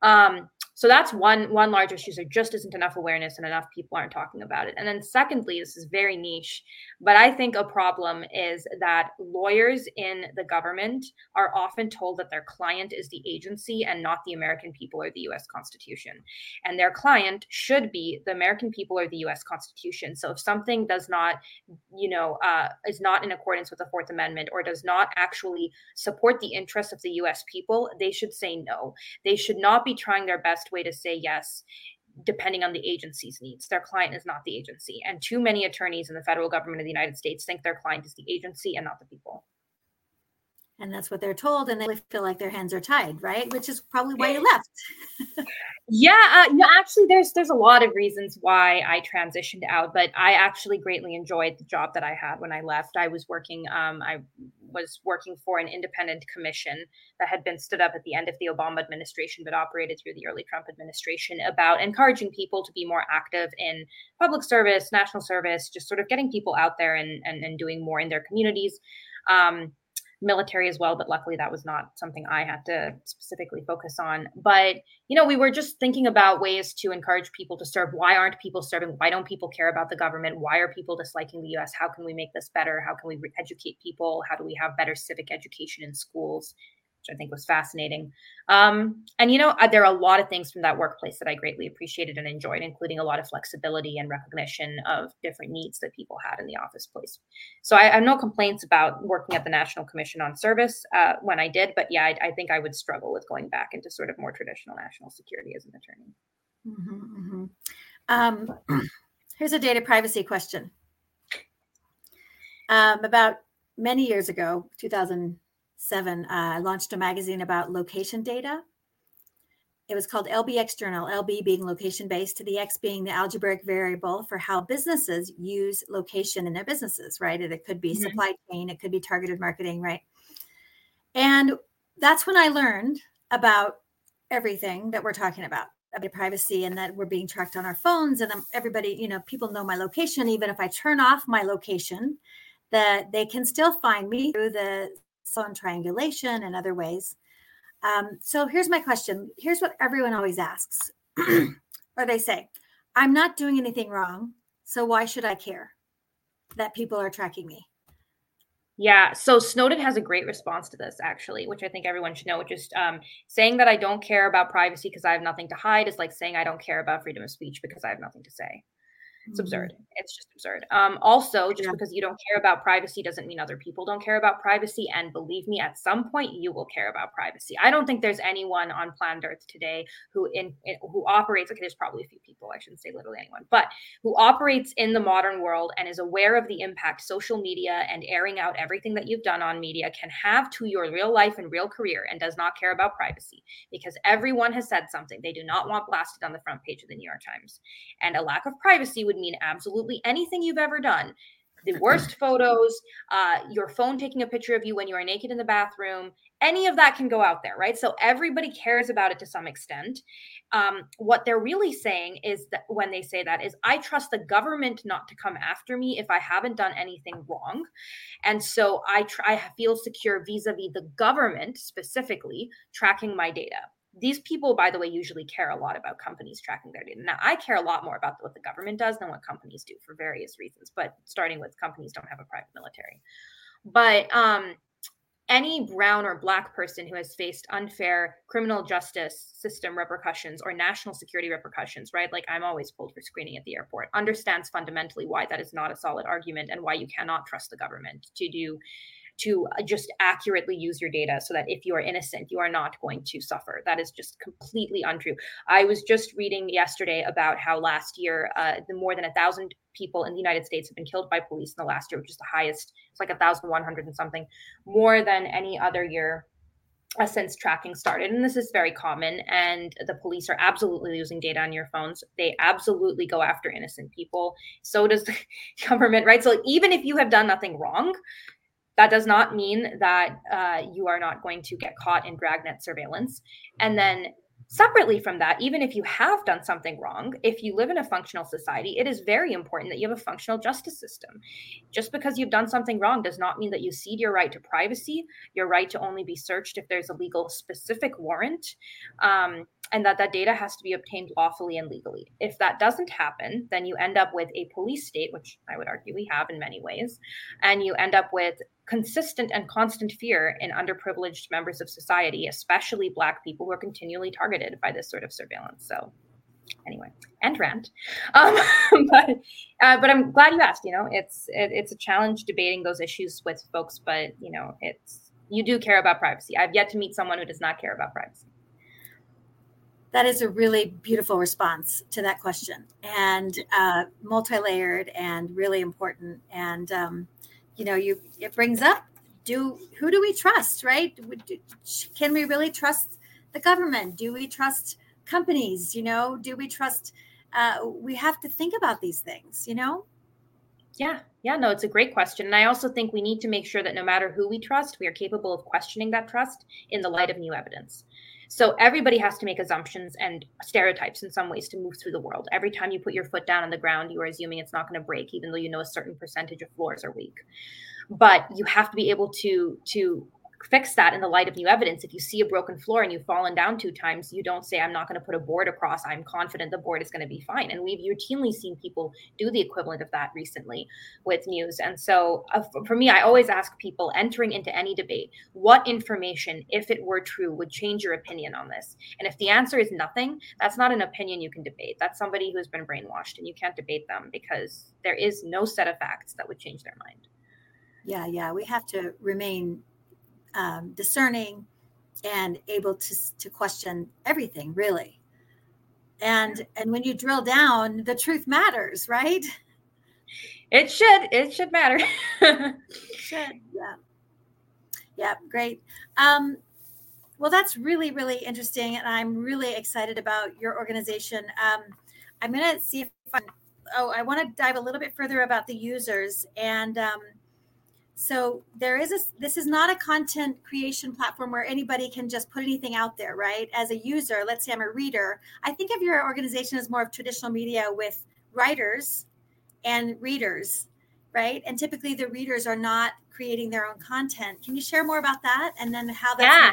Um, so that's one one large issue. There just isn't enough awareness and enough people aren't talking about it. And then secondly, this is very niche, but I think a problem is that lawyers in the government are often told that their client is the agency and not the American people or the US Constitution. And their client should be the American people or the US Constitution. So if something does not, you know, uh, is not in accordance with the Fourth Amendment or does not actually support the interests of the US people, they should say no. They should not be trying their best way to say yes depending on the agency's needs. Their client is not the agency. And too many attorneys in the federal government of the United States think their client is the agency and not the people. And that's what they're told, and they feel like their hands are tied, right? Which is probably why you left. yeah, uh, no, actually, there's there's a lot of reasons why I transitioned out, but I actually greatly enjoyed the job that I had when I left. I was working, um, I was working for an independent commission that had been stood up at the end of the Obama administration, but operated through the early Trump administration about encouraging people to be more active in public service, national service, just sort of getting people out there and, and, and doing more in their communities. Um, military as well but luckily that was not something i had to specifically focus on. But you know we were just thinking about ways to encourage people to serve. Why aren't people serving? Why don't people care about the government? Why are people disliking the us how can we make this better? How can we educate people? How do we have better civic education in schools which I think was fascinating. Um, and you know, there are a lot of things from that workplace that I greatly appreciated and enjoyed, including a lot of flexibility and recognition of different needs that people had in the office place. So I, have no complaints about working at the National Commission on Service uh, when I did, but yeah, I, I, think I would struggle with going back into sort of more traditional national security as an attorney. Mm-hmm, mm-hmm. Um, [CLEARS THROAT] here's a data privacy question. Um, about many years ago, 2007, uh, I launched a magazine about location data. It was called LBX Journal, LB being location based, to the X being the algebraic variable for how businesses use location in their businesses, right? It could be mm-hmm. supply chain, it could be targeted marketing, right? And that's when I learned about everything that we're talking about about privacy and that we're being tracked on our phones and everybody you know people know my location even if i turn off my location that they can still find me through the phone triangulation and other ways. Um, so here's my question. Here's what everyone always asks, [CLEARS THROAT] or they say, I'm not doing anything wrong. So why should I care that people are tracking me? Yeah, so Snowden has a great response to this, actually, which I think everyone should know. Just um, saying that I don't care about privacy because I have nothing to hide is like saying I don't care about freedom of speech because I have nothing to say. It's absurd. Mm-hmm. It's just absurd. Um, also, just yeah. because you don't care about privacy doesn't mean other people don't care about privacy. And believe me, at some point you will care about privacy. I don't think there's anyone on planet Earth today who in, in who operates. Okay, there's probably a few people. I shouldn't say literally anyone, but who operates in the modern world and is aware of the impact social media and airing out everything that you've done on media can have to your real life and real career, and does not care about privacy because everyone has said something they do not want blasted on the front page of the New York Times, and a lack of privacy would mean absolutely anything you've ever done the worst photos, uh, your phone taking a picture of you when you are naked in the bathroom, any of that can go out there, right? So everybody cares about it to some extent. Um, what they're really saying is that when they say that is, I trust the government not to come after me if I haven't done anything wrong, and so I try I feel secure vis-a-vis the government specifically tracking my data these people, by the way, usually care a lot about companies tracking their data. Now, I care a lot more about what the government does than what companies do for various reasons, but starting with companies don't have a private military. But um, any brown or black person who has faced unfair criminal justice system repercussions or national security repercussions, right? Like I'm always pulled for screening at the airport, understands fundamentally why that is not a solid argument and why you cannot trust the government to do to uh, just accurately use your data so that if you are innocent, you are not going to suffer. That is just completely untrue. I was just reading yesterday about how last year, uh, the more than a thousand people in the United States have been killed by police in the last year, which is the highest. It's like a thousand one hundred and something, more than any other year uh, since tracking started. And this is very common. And the police are absolutely using data on your phones. They absolutely go after innocent people. So does the [LAUGHS] government, right? So even if you have done nothing wrong, that does not mean that uh, you are not going to get caught in dragnet surveillance. And then separately from that, even if you have done something wrong, if you live in a functional society, it is very important that you have a functional justice system. Just because you've done something wrong does not mean that you cede your right to privacy, your right to only be searched if there's a legal specific warrant. Um, and that that data has to be obtained lawfully and legally. If that doesn't happen, then you end up with a police state, which I would argue we have in many ways, and you end up with consistent and constant fear in underprivileged members of society, especially Black people who are continually targeted by this sort of surveillance. So, anyway, and rant. [LAUGHS] Um, but uh, but I'm glad you asked. You know, it's it, it's a challenge debating those issues with folks, but you know, it's you do care about privacy. I've yet to meet someone who does not care about privacy that is a really beautiful response to that question and uh, multi-layered and really important. And um, you know you it brings up do who do we trust right? Can we really trust the government? Do we trust companies? You know do we trust uh, we have to think about these things you know? Yeah. Yeah no it's a great question. And i also think we need to make sure that no matter who we trust we are capable of questioning that trust in the light of new evidence so everybody has to make assumptions and stereotypes in some ways to move through the world. Every time you put your foot down on the ground, you are assuming it's not going to break, even though you know a certain percentage of floors are weak. But you have to be able to to fix that in the light of new evidence. If you see a broken floor and you've fallen down two times, you don't say, I'm not going to put a board across. I'm confident the board is going to be fine. And we've routinely seen people do the equivalent of that recently with news. And so uh, for me, I always ask people entering into any debate, what information, if it were true, would change your opinion on this? And if the answer is nothing, that's not an opinion you can debate. That's somebody who's been brainwashed and you can't debate them because there is no set of facts that would change their mind. Yeah, yeah. We have to remain um, discerning and able to to question everything really. And and when you drill down the truth matters right? It should it should matter. [LAUGHS] It should yeah. Yeah great. Um well that's really really interesting and i'm really excited about your organization. Um i'm gonna see if I, oh i want to dive a little bit further about the users and um so there is a this is not a content creation platform where anybody can just put anything out there right? As a user let's say i'm a reader i think of your organization as more of traditional media with writers and readers right? And typically the readers are not creating their own content. Can you share more about that and then how that yeah,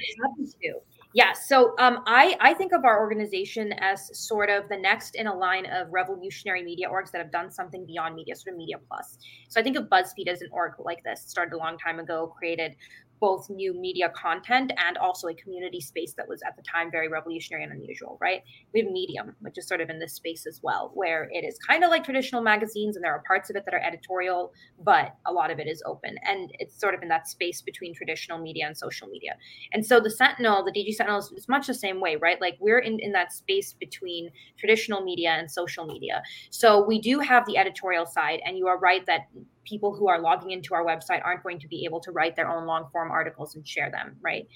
yeah. So um, I I think of our organization as sort of the next in a line of revolutionary media orgs that have done something beyond media, sort of media plus. So I think of BuzzFeed as an org like this, started a long time ago, created both new media content and also a community space that was at the time very revolutionary and unusual, right? We have Medium, which is sort of in this space as well, where it is kind of like traditional magazines and there are parts of it that are editorial, but a lot of it is open. And it's sort of in that space between traditional media and social media. And so the Sentinel, the DG Sentinel is, much the same way, right? Like we're in, in that space between traditional media and social media. So we do have the editorial side, and you are right that people who are logging into our website aren't going to be able to write their own long form articles and share them, right?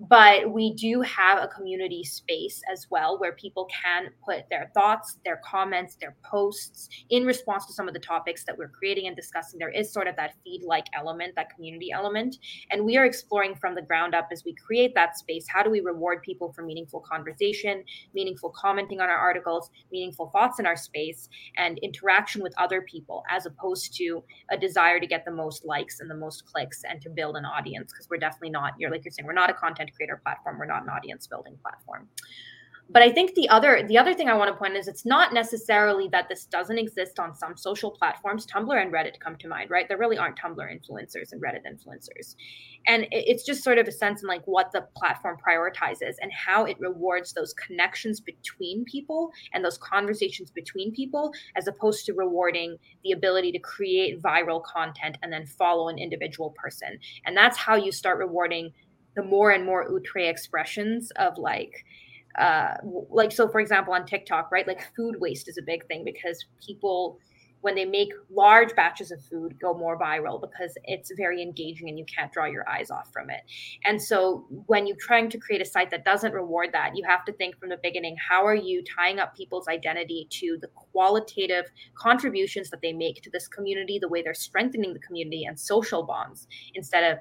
But we do have a community space as well where people can put their thoughts, their comments, their posts in response to some of the topics that we're creating and discussing. There is sort of that feed like element, that community element. And we are exploring from the ground up as we create that space how do we reward people for meaningful conversation, meaningful commenting on our articles, meaningful thoughts in our space, and interaction with other people as opposed to a desire to get the most likes and the most clicks and to build an audience because we're definitely not you're like you're saying we're not a content creator platform we're not an audience building platform. But i think the other the other thing i want to point is it's not necessarily that this doesn't exist on some social platforms. Tumblr and reddit come to mind right? There really aren't tumblr influencers and reddit influencers. And it's just sort of a sense in like what the platform prioritizes and how it rewards those connections between people and those conversations between people as opposed to rewarding the ability to create viral content and then follow an individual person. And that's how you start rewarding the more and more outre expressions of like uh like so for example on tiktok right like food waste is a big thing because people when they make large batches of food go more viral because it's very engaging and you can't draw your eyes off from it. And so when you're trying to create a site that doesn't reward that, you have to think from the beginning how are you tying up people's identity to the qualitative contributions that they make to this community, the way they're strengthening the community and social bonds instead of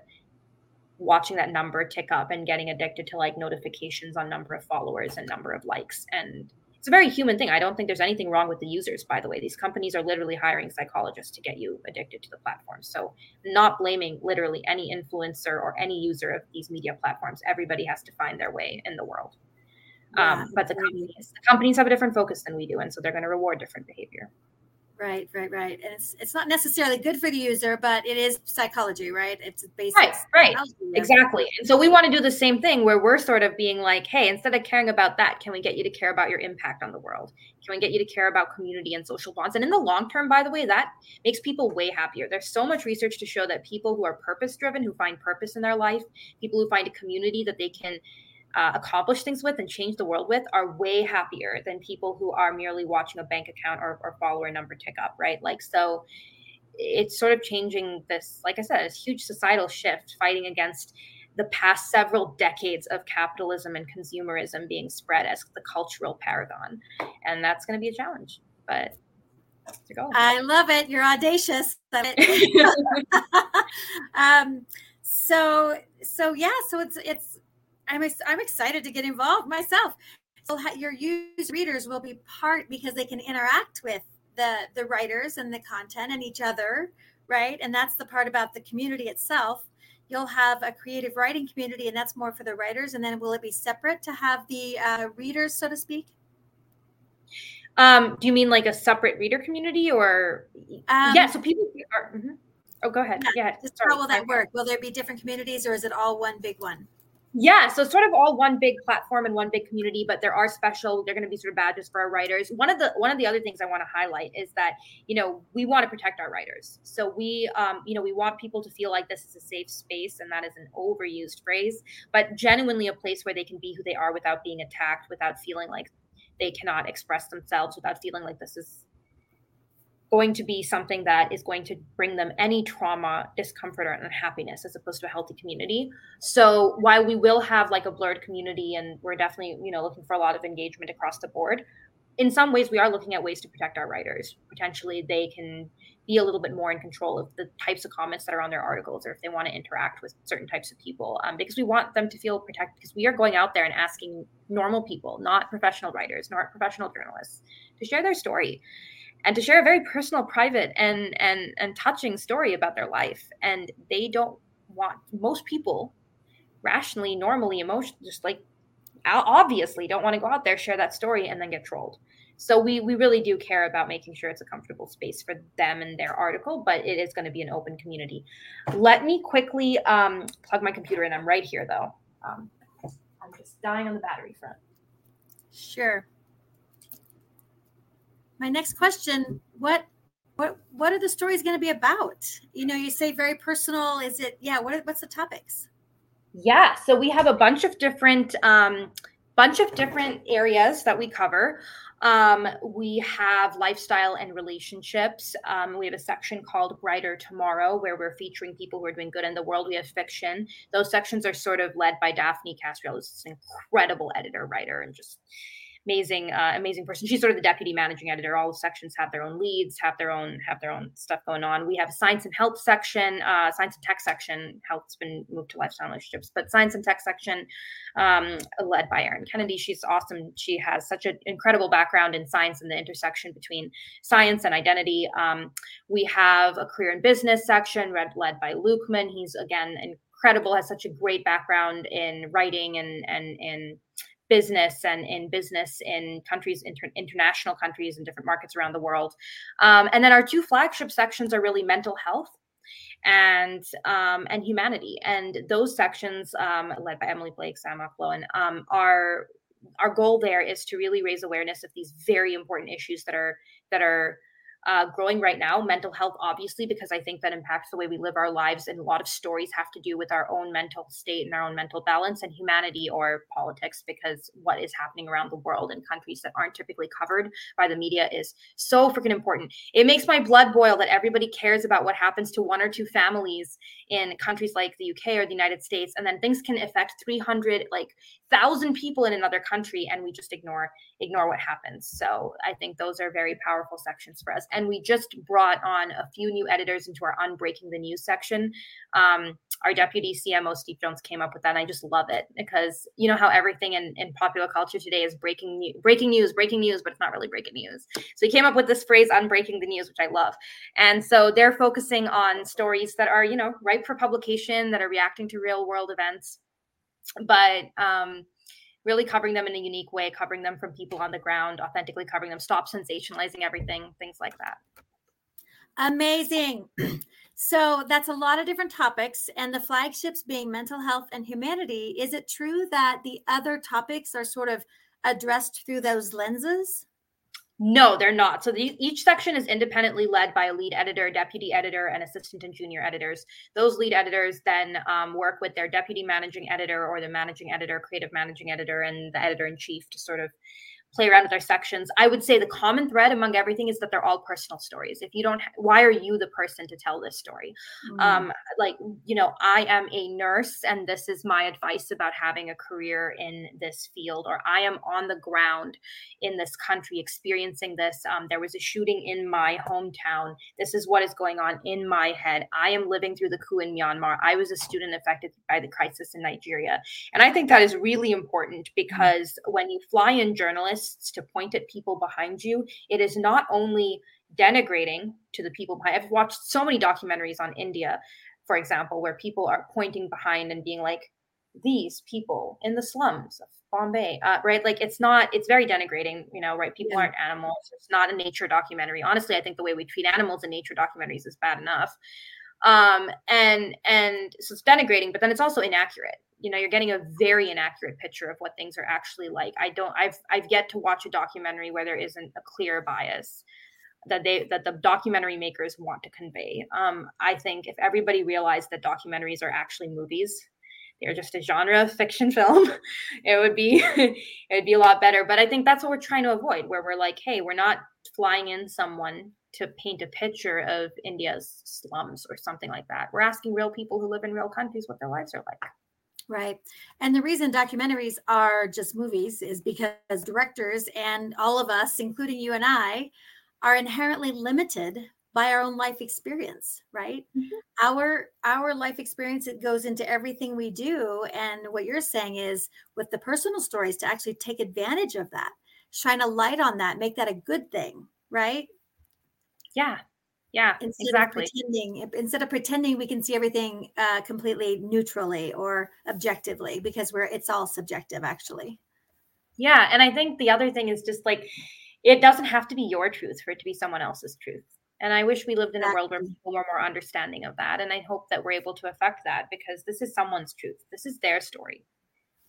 watching that number tick up and getting addicted to like notifications on number of followers and number of likes and it's a very human thing. I don't think there's anything wrong with the users, by the way. These companies are literally hiring psychologists to get you addicted to the platform. So, not blaming literally any influencer or any user of these media platforms. Everybody has to find their way in the world. Yeah, um, but the companies, the companies have a different focus than we do, and so they're going to reward different behavior. Right, right, right. And it's it's not necessarily good for the user, but it is psychology, right? It's basic. Right, right. Exactly. And so we want to do the same thing where we're sort of being like, hey, instead of caring about that, can we get you to care about your impact on the world? Can we get you to care about community and social bonds? And in the long term, by the way, that makes people way happier. There's so much research to show that people who are purpose driven, who find purpose in their life, people who find a community that they can uh, accomplish things with and change the world with are way happier than people who are merely watching a bank account or, or follower number tick up, right? Like, so it's sort of changing this, like I said, this huge societal shift fighting against the past several decades of capitalism and consumerism being spread as the cultural paragon. And that's going to be a challenge, but to go. I love it. You're audacious. [LAUGHS] [LAUGHS] um, so, so yeah, so it's, it's, I'm I'm excited to get involved myself. So your used readers will be part because they can interact with the the writers and the content and each other, right? And that's the part about the community itself. you'll have a creative writing community, and that's more for the writers. And then will it be separate to have the uh, readers, so to speak? Um, do you mean like a separate reader community, or Um, yeah? So people are. mhm. Oh, go ahead. Yeah. Just how will that work? Will there be different communities, or is it all one big one? Yeah, so sort of all one big platform and one big community, but there are special. They're going to be sort of badges for our writers. One of the one of the other things I want to highlight is that you know we want to protect our writers. So we um, you know we want people to feel like this is a safe space, and that is an overused phrase, but genuinely a place where they can be who they are without being attacked, without feeling like they cannot express themselves, without feeling like this is going to be something that is going to bring them any trauma, discomfort, or unhappiness as opposed to a healthy community. So while we will have like a blurred community and we're definitely, you know, looking for a lot of engagement across the board, in some ways we are looking at ways to protect our writers. Potentially they can be a little bit more in control of the types of comments that are on their articles or if they want to interact with certain types of people um, because we want them to feel protected because we are going out there and asking normal people not professional writers not professional journalists to share their story and to share a very personal private and and and touching story about their life. And they don't want most people rationally normally emotion just like obviously don't want to go out there share that story and then get trolled. So we we really do care about making sure it's a comfortable space for them and their article but it is going to be an open community. Let me quickly um, plug my computer in. I'm right here though. Um, i'm just dying on the battery front. Sure. My next question: What, what, what are the stories going to be about? You know, you say very personal. Is it? Yeah. What? are- What's the topics? Yeah, so we have a bunch of different um, bunch of different areas that we cover. Um, we have lifestyle and relationships. Um, we have a section called Brighter Tomorrow, where we're featuring people who are doing good in the world. We have fiction. Those sections are sort of led by Daphne Castriel, who's an incredible editor, writer, and just amazing, uh, amazing person. She's sort of the deputy managing editor. All sections have their own leads, have their own have their own stuff going on. We have science and health section, uh, science and tech section. Health's been moved to lifestyle relationships, but science and tech section um, led by Erin Kennedy. She's awesome. She has such an incredible background in science and the intersection between science and identity. Um, we have a career and business section read, led by Lukeman. He's again incredible, has such a great background in writing and and in business and in business in countries inter- international countries and different markets around the world. Um, and then our two flagship sections are really mental health and um, and humanity. And those sections um, led by emily blake sam Uplow, um, our goal there is to really raise awareness of these very important issues that are that are uh, growing right now. Mental health, obviously, because I think that impacts the way we live our lives, and a lot of stories have to do with our own mental state and our own mental balance, and humanity or politics, because what is happening around the world in countries that aren't typically covered by the media is so freaking important. It makes my blood boil that everybody cares about what happens to one or two families in countries like the UK or the United States, and then things can affect 300 like thousand people in another country, and we just ignore ignore what happens. So I think those are very powerful sections for us. And we just brought on a few new editors into our Unbreaking the News section. Um, our deputy CMO, Steve Jones, came up with that. And I just love it because you know how everything in, in popular culture today is breaking, breaking news, breaking news, but it's not really breaking news. So he came up with this phrase, Unbreaking the News, which I love. And so they're focusing on stories that are, you know, ripe for publication, that are reacting to real world events. But um, really covering them in a unique way, covering them from people on the ground, authentically covering them, stop sensationalizing everything, things like that. Amazing. [CLEARS THROAT] So that's a lot of different topics, and the flagships being mental health and humanity. Is it true that the other topics are sort of addressed through those lenses? No, they're not. So the, each section is independently led by a lead editor, deputy editor, and assistant and junior editors. Those lead editors then um, work with their deputy managing editor or the managing editor, creative managing editor, and the editor in chief to sort of play around with our sections. I would say the common thread among everything is that they're all personal stories. If you don't, why are you the person to tell this story? Mm. Um, like, you know, I am a nurse and this is my advice about having a career in this field, or I am on the ground in this country experiencing this. Um, there was a shooting in my hometown. This is what is going on in my head. I am living through the coup in Myanmar. I was a student affected by the crisis in Nigeria. And I think that is really important because when you fly in journalists, to point at people behind you, it is not only denigrating to the people behind. I've watched so many documentaries on India for example, where people are pointing behind and being like, these people in the slums of Bombay, uh, right? Like it's not, it's very denigrating, you know, right? People yeah. aren't animals. It's not a nature documentary. Honestly, I think the way we treat animals in nature documentaries is bad enough. Um, and and so it's denigrating, but then it's also inaccurate. You know, you're getting a very inaccurate picture of what things are actually like. I don't, I've I've yet to watch a documentary where there isn't a clear bias that they that the documentary makers want to convey. Um, I think if everybody realized that documentaries are actually movies, they're just a genre of [LAUGHS] fiction film, it would be [LAUGHS] it would be a lot better. But I think that's what we're trying to avoid, where we're like, hey, we're not flying in someone to paint a picture of India's slums or something like that. We're asking real people who live in real countries what their lives are like. Right. And the reason documentaries are just movies is because directors and all of us, including you and I, are inherently limited by our own life experience right mm-hmm. our our life experience it goes into everything we do and what you're saying is with the personal stories to actually take advantage of that shine a light on that make that a good thing right yeah yeah instead exactly of pretending instead of pretending we can see everything uh, completely neutrally or objectively because we're it's all subjective actually yeah and i think the other thing is just like it doesn't have to be your truth for it to be someone else's truth. And I wish we lived in a world where people were more understanding of that. And I hope that we're able to affect that because this is someone's truth. This is their story.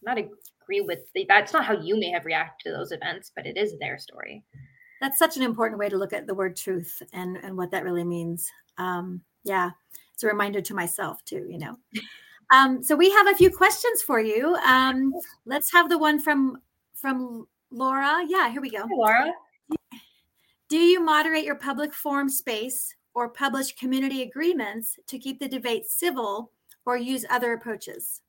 I'm not agree with the, that's not how you may have reacted to those events, but it is their story. That's such an important way to look at the word truth and and what that really means. Um, yeah, it's a reminder to myself too. You know. Um, so we have a few questions for you. Um, let's have the one from from Laura. Yeah, here we go. Laura. Do you moderate your public forum space or publish community agreements to keep the debate civil or use other approaches?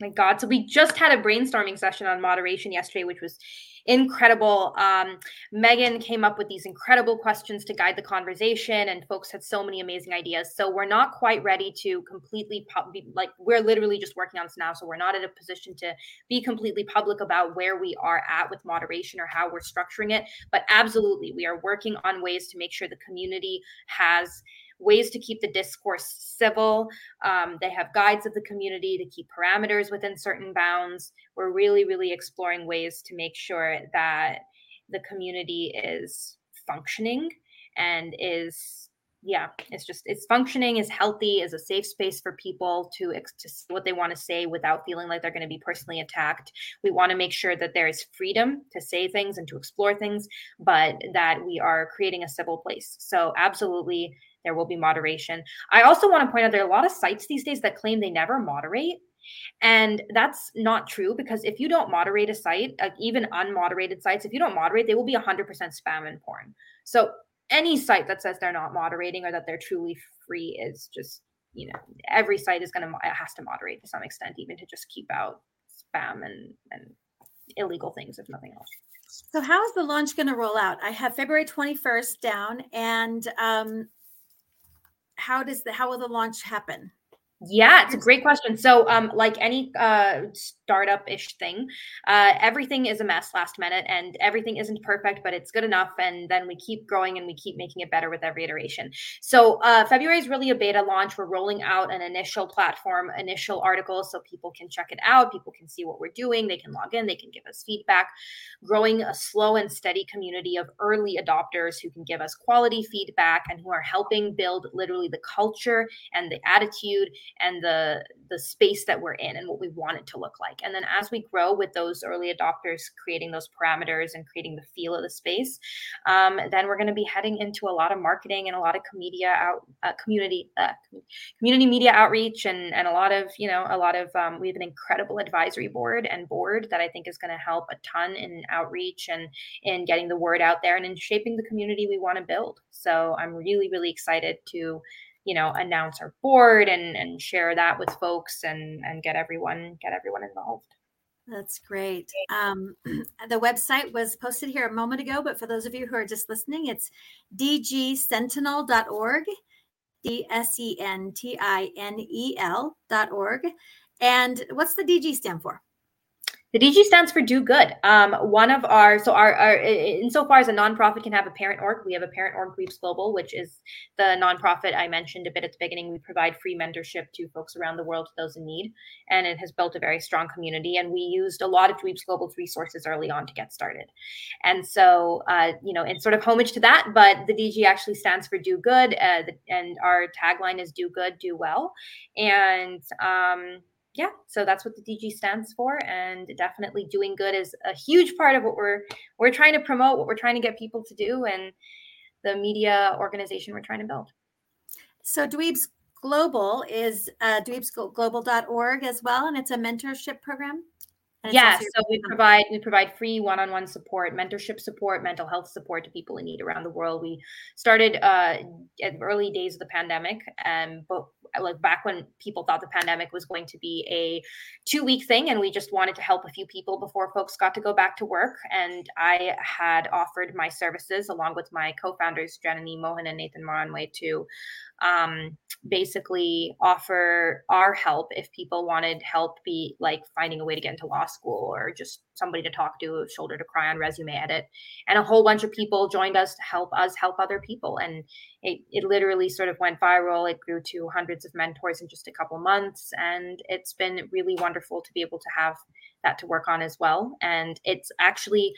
My God. So we just had a brainstorming session on moderation yesterday, which was incredible. Um, Megan came up with these incredible questions to guide the conversation, and folks had so many amazing ideas. So we're not quite ready to completely pub- like we're literally just working on this now. So we're not in a position to be completely public about where we are at with moderation or how we're structuring it. But absolutely, we are working on ways to make sure the community has ways to keep the discourse civil. Um, they have guides of the community to keep parameters within certain bounds. We're really, really exploring ways to make sure that the community is functioning and is yeah it's just it's functioning is healthy is a safe space for people to to what they want to say without feeling like they're going to be personally attacked we want to make sure that there is freedom to say things and to explore things but that we are creating a civil place so absolutely there will be moderation. I also want to point out there are a lot of sites these days that claim they never moderate. And that's not true because if you don't moderate a site, like even unmoderated sites, if you don't moderate, they will be 100% spam and porn. So any site that says they're not moderating or that they're truly free is just, you know, every site is going to, has to moderate to some extent, even to just keep out spam and, and illegal things, if nothing else. So, how is the launch going to roll out? I have February 21st down, and um, how does the how will the launch happen? Yeah, it's a great question. So, um, like any uh, startup-ish thing, uh, everything is a mess last minute, and everything isn't perfect, but it's good enough. And then we keep growing and we keep making it better with every iteration. So, uh, February is really a beta launch. We're rolling out an initial platform, initial articles, so people can check it out. People can see what we're doing. They can log in. They can give us feedback. Growing a slow and steady community of early adopters who can give us quality feedback and who are helping build literally the culture and the attitude and the the space that we're in and what we want it to look like. And then as we grow with those early adopters creating those parameters and creating the feel of the space um, then we're going to be heading into a lot of marketing and a lot of media out uh, community uh, community media outreach and and a lot of you know a lot of um, we have an incredible advisory board and board that i think is going to help a ton in outreach and in getting the word out there and in shaping the community we want to build. So i'm really really excited to you know announce our board and and share that with folks and and get everyone get everyone involved that's great. Um, [CLEARS THROAT] the website was posted here a moment ago, but for those of you who are just listening, it's dgsentinel.org, dot org. And what's the DG stand for? The DG stands for Do Good. Um, one of our so our, our insofar as a nonprofit can have a parent org, we have a parent org, Dweebs Global, which is the nonprofit I mentioned a bit at the beginning. We provide free mentorship to folks around the world, to those in need, and it has built a very strong community. And we used a lot of Dweebs Global's resources early on to get started. And so, uh, you know, in sort of homage to that, but the DG actually stands for Do Good, uh, and our tagline is Do Good, Do Well, and um, yeah, so that's what the DG stands for, and definitely doing good is a huge part of what we're we're trying to promote, what we're trying to get people to do, and the media organization we're trying to build. So Dweebs Global is uh, dweebsglobal.org as well, and it's a mentorship program. Yes, so we provide we provide free one-on-one support, mentorship support, mental health support to people in need around the world. We started uh, at early days of the pandemic, and but like back when people thought the pandemic was going to be a two-week thing, and we just wanted to help a few people before folks got to go back to work. And I had offered my services along with my co-founders Janani Mohan and Nathan Moranway to um, basically offer our help if people wanted help be like finding a way to get into law school or just somebody to talk to shoulder to cry on resume edit. And a whole bunch of people joined us to help us help other people. And it, it literally sort of went viral. It grew to hundreds of mentors in just a couple months. And it's been really wonderful to be able to have that to work on as well. And it's actually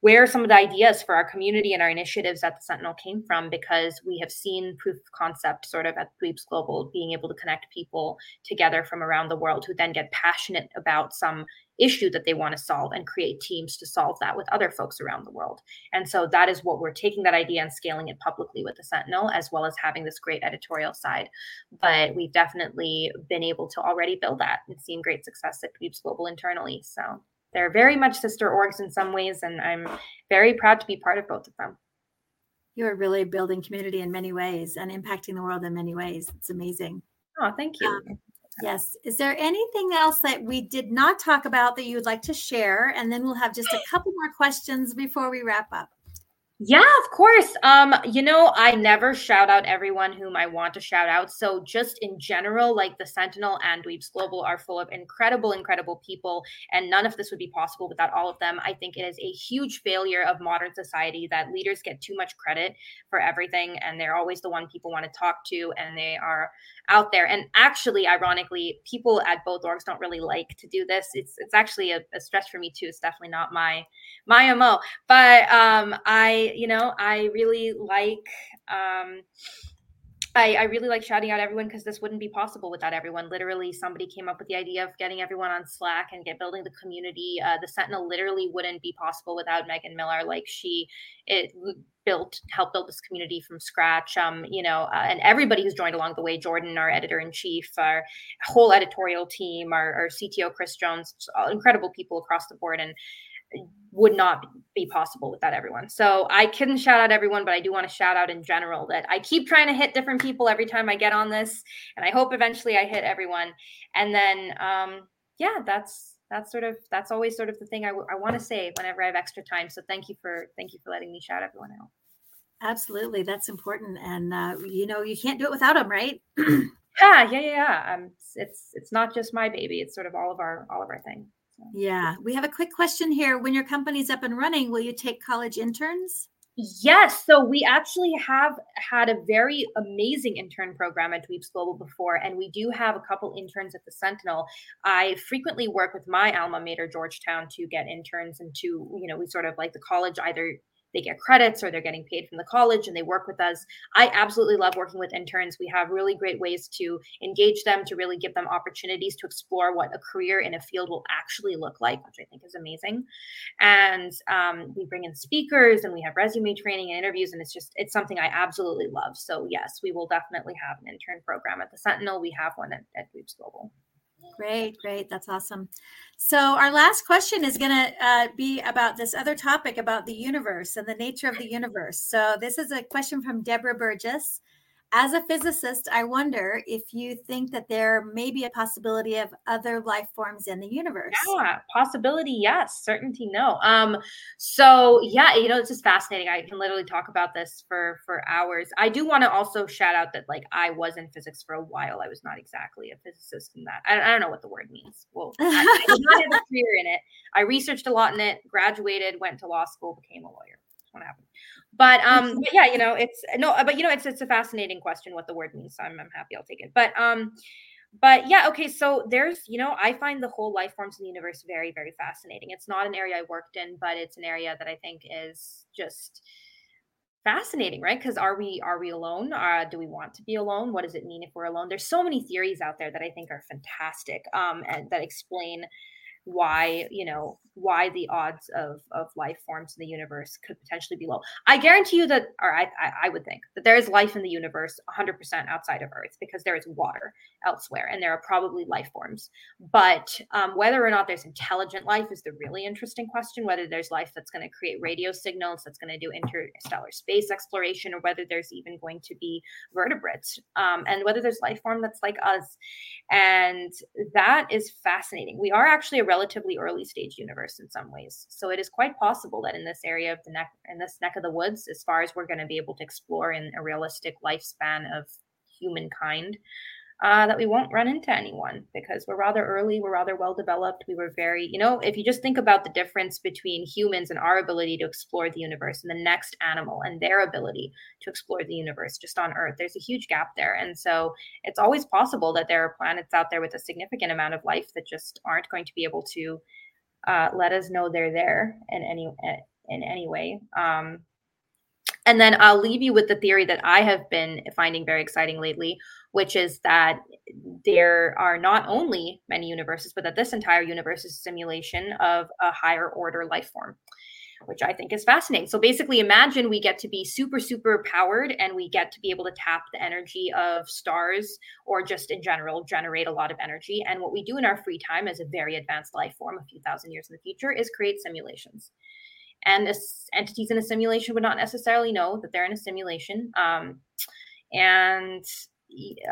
where some of the ideas for our community and our initiatives at the Sentinel came from because we have seen proof of concept sort of at Dweebs Global being able to connect people together from around the world who then get passionate about some issue that they want to solve and create teams to solve that with other folks around the world. And so that is what we're taking that idea and scaling it publicly with the Sentinel, as well as having this great editorial side. But we've definitely been able to already build that and seen great success at Dweebs Global internally. So they're very much sister orgs in some ways, and I'm very proud to be part of both of them. You are really building community in many ways and impacting the world in many ways. It's amazing. Oh, thank you. Um, yes. Is there anything else that we did not talk about that you would like to share? And then we'll have just a [GASPS] couple more questions before we wrap up. Yeah, of course. Um, you know, I never shout out everyone whom I want to shout out. So just in general, like the Sentinel and Dweebs Global are full of incredible, incredible people, and none of this would be possible without all of them. I think it is a huge failure of modern society that leaders get too much credit for everything, and they're always the one people want to talk to, and they are out there. And actually, ironically, people at both orgs don't really like to do this. It's it's actually a, a for me too. It's definitely not my my mo. But um, I, you know, I really like um, I, I really like shouting out everyone because this wouldn't be possible without everyone. Literally, somebody came up with the idea of getting everyone on Slack and get building the community. Uh, the Sentinel literally wouldn't be possible without Megan Miller. Like she, it built, helped build this community from scratch. Um, you know, uh, and everybody who's joined along the way. Jordan, our editor in chief, our whole editorial team, our, our CTO Chris Jones, incredible people across the board, and would not be possible without everyone. So I couldn't shout out everyone, but I do want to shout out in general that I keep trying to hit different people every time I get on this, and I hope eventually I hit everyone. And then, um, yeah, that's that's sort of that's always sort of the thing I, w- I want to say whenever I have extra time. So thank you for thank you for letting me shout everyone out. Absolutely, that's important, and uh, you know you can't do it without them, right? [CLEARS THROAT] yeah, yeah, yeah. yeah. Um, it's it's not just my baby; it's sort of all of our all of our thing. Yeah. We have a quick question here. When your company's up and running, will you take college interns? Yes. So we actually have had a very amazing intern program at Dweebs Global before, and we do have a couple interns at the Sentinel. I frequently work with my alma mater, Georgetown, to get interns and to, you know, we sort of like the college either they get credits or they're getting paid from the college and they work with us. I absolutely love working with interns. We have really great ways to engage them, to really give them opportunities to explore what a career in a field will actually look like, which I think is amazing. And um, we bring in speakers and we have resume training and interviews, and it's just it's something I absolutely love. So yes, we will definitely have an intern program at the Sentinel. We have one at, at Dweebs Global. Great, great. That's awesome. So, our last question is going to uh, be about this other topic about the universe and the nature of the universe. So, this is a question from Deborah Burgess. As a physicist, I wonder if you think that there may be a possibility of other life forms in the universe. Yeah, possibility, yes. Certainty, no. Um, so yeah, you know, it's just fascinating. I can literally talk about this for for hours. I do want to also shout out that like I was in physics for a while. I was not exactly a physicist in that. I, I don't know what the word means. Well, I, I did not have a [LAUGHS] career in it. I researched a lot in it, graduated, went to law school, became a lawyer. What happened. But um, but yeah, you know, it's no, but you know, it's it's a fascinating question what the word means. So I'm I'm happy I'll take it. But um, but yeah, okay. So there's, you know, I find the whole life forms in the universe very, very fascinating. It's not an area I worked in, but it's an area that I think is just fascinating right because are we are we alone uh, do we want to be alone what does it mean if we're alone there's so many theories out there that i think are fantastic um, and that explain why you know why the odds of of life forms in the universe could potentially be low. I guarantee you that or i i, I would think that there is life in the universe 100% outside of earth because there is water elsewhere and there are probably life forms. But um, whether or not there's intelligent life is the really interesting question whether there's life that's going to create radio signals that's going to do interstellar space exploration or whether there's even going to be vertebrates um, and whether there's life form that's like us. And that is fascinating. We are actually a relatively early stage universe in some ways. So it is quite possible that in this area of the neck in this neck of the woods, as far as we're going to be able to explore in a realistic lifespan of humankind, uh, that we won't run into anyone because we're rather early, we're rather well developed. We were very, you know, if you just think about the difference between humans and our ability to explore the universe and the next animal and their ability to explore the universe just on Earth, there's a huge gap there. And so it's always possible that there are planets out there with a significant amount of life that just aren't going to be able to uh, let us know they're there in any in any way. Um, and then I'll leave you with the theory that I have been finding very exciting lately, which is that there are not only many universes, but that this entire universe is a simulation of a higher order life form, which I think is fascinating. So basically, imagine we get to be super, super powered and we get to be able to tap the energy of stars or just in general generate a lot of energy. And what we do in our free time as a very advanced life form, a few thousand years in the future, is create simulations and this entities in a simulation would not necessarily know that they're in a simulation um, and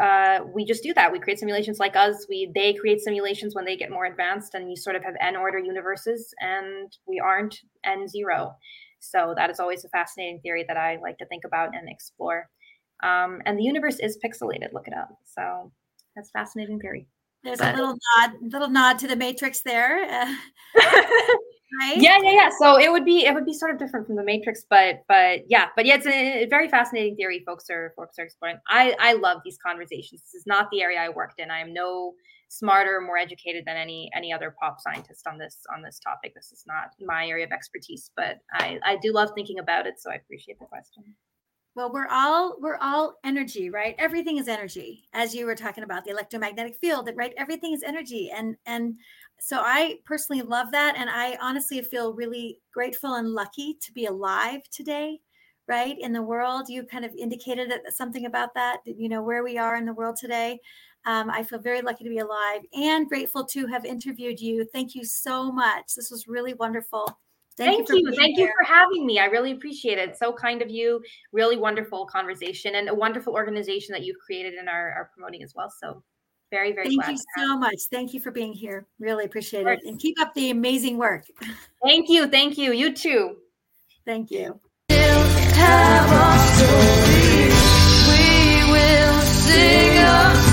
uh, we just do that. We create simulations like us. We they create simulations when they get more advanced and you sort of have n order universes and we aren't n zero. So that is always a fascinating theory that i like to think about and explore. Um, and the universe is pixelated. Look it up. So that's fascinating theory. There's but, a little nod little nod to the matrix there. uh, [LAUGHS] [LAUGHS] right? Yeah, yeah, yeah. So it would be it would be sort of different from the Matrix, but but yeah, but yeah, it's a, a, very fascinating theory. Folks are folks are exploring. I I love these conversations. This is not the area I worked in. I am no smarter, more educated than any any other pop scientist on this on this topic. This is not my area of expertise, but I I do love thinking about it. So I appreciate the question well we're all we're all energy right everything is energy as you were talking about the electromagnetic field right everything is energy and and so I personally love that. And I honestly feel really grateful and lucky to be alive today, right? In the world. You kind of indicated something about that, you know, where we are in the world today. Um, I feel very lucky to be alive and grateful to have interviewed you. Thank you so much. This was really wonderful. Thank, Thank you. you. Thank here. you for having me. I really appreciate it. So kind of you. Really wonderful conversation and a wonderful organization that you've created and are, are promoting as well. So very, very Thank you so much. Thank you for being here. Really appreciate it. And keep up the amazing work. Thank you. Thank you. You too. Thank you. We will sing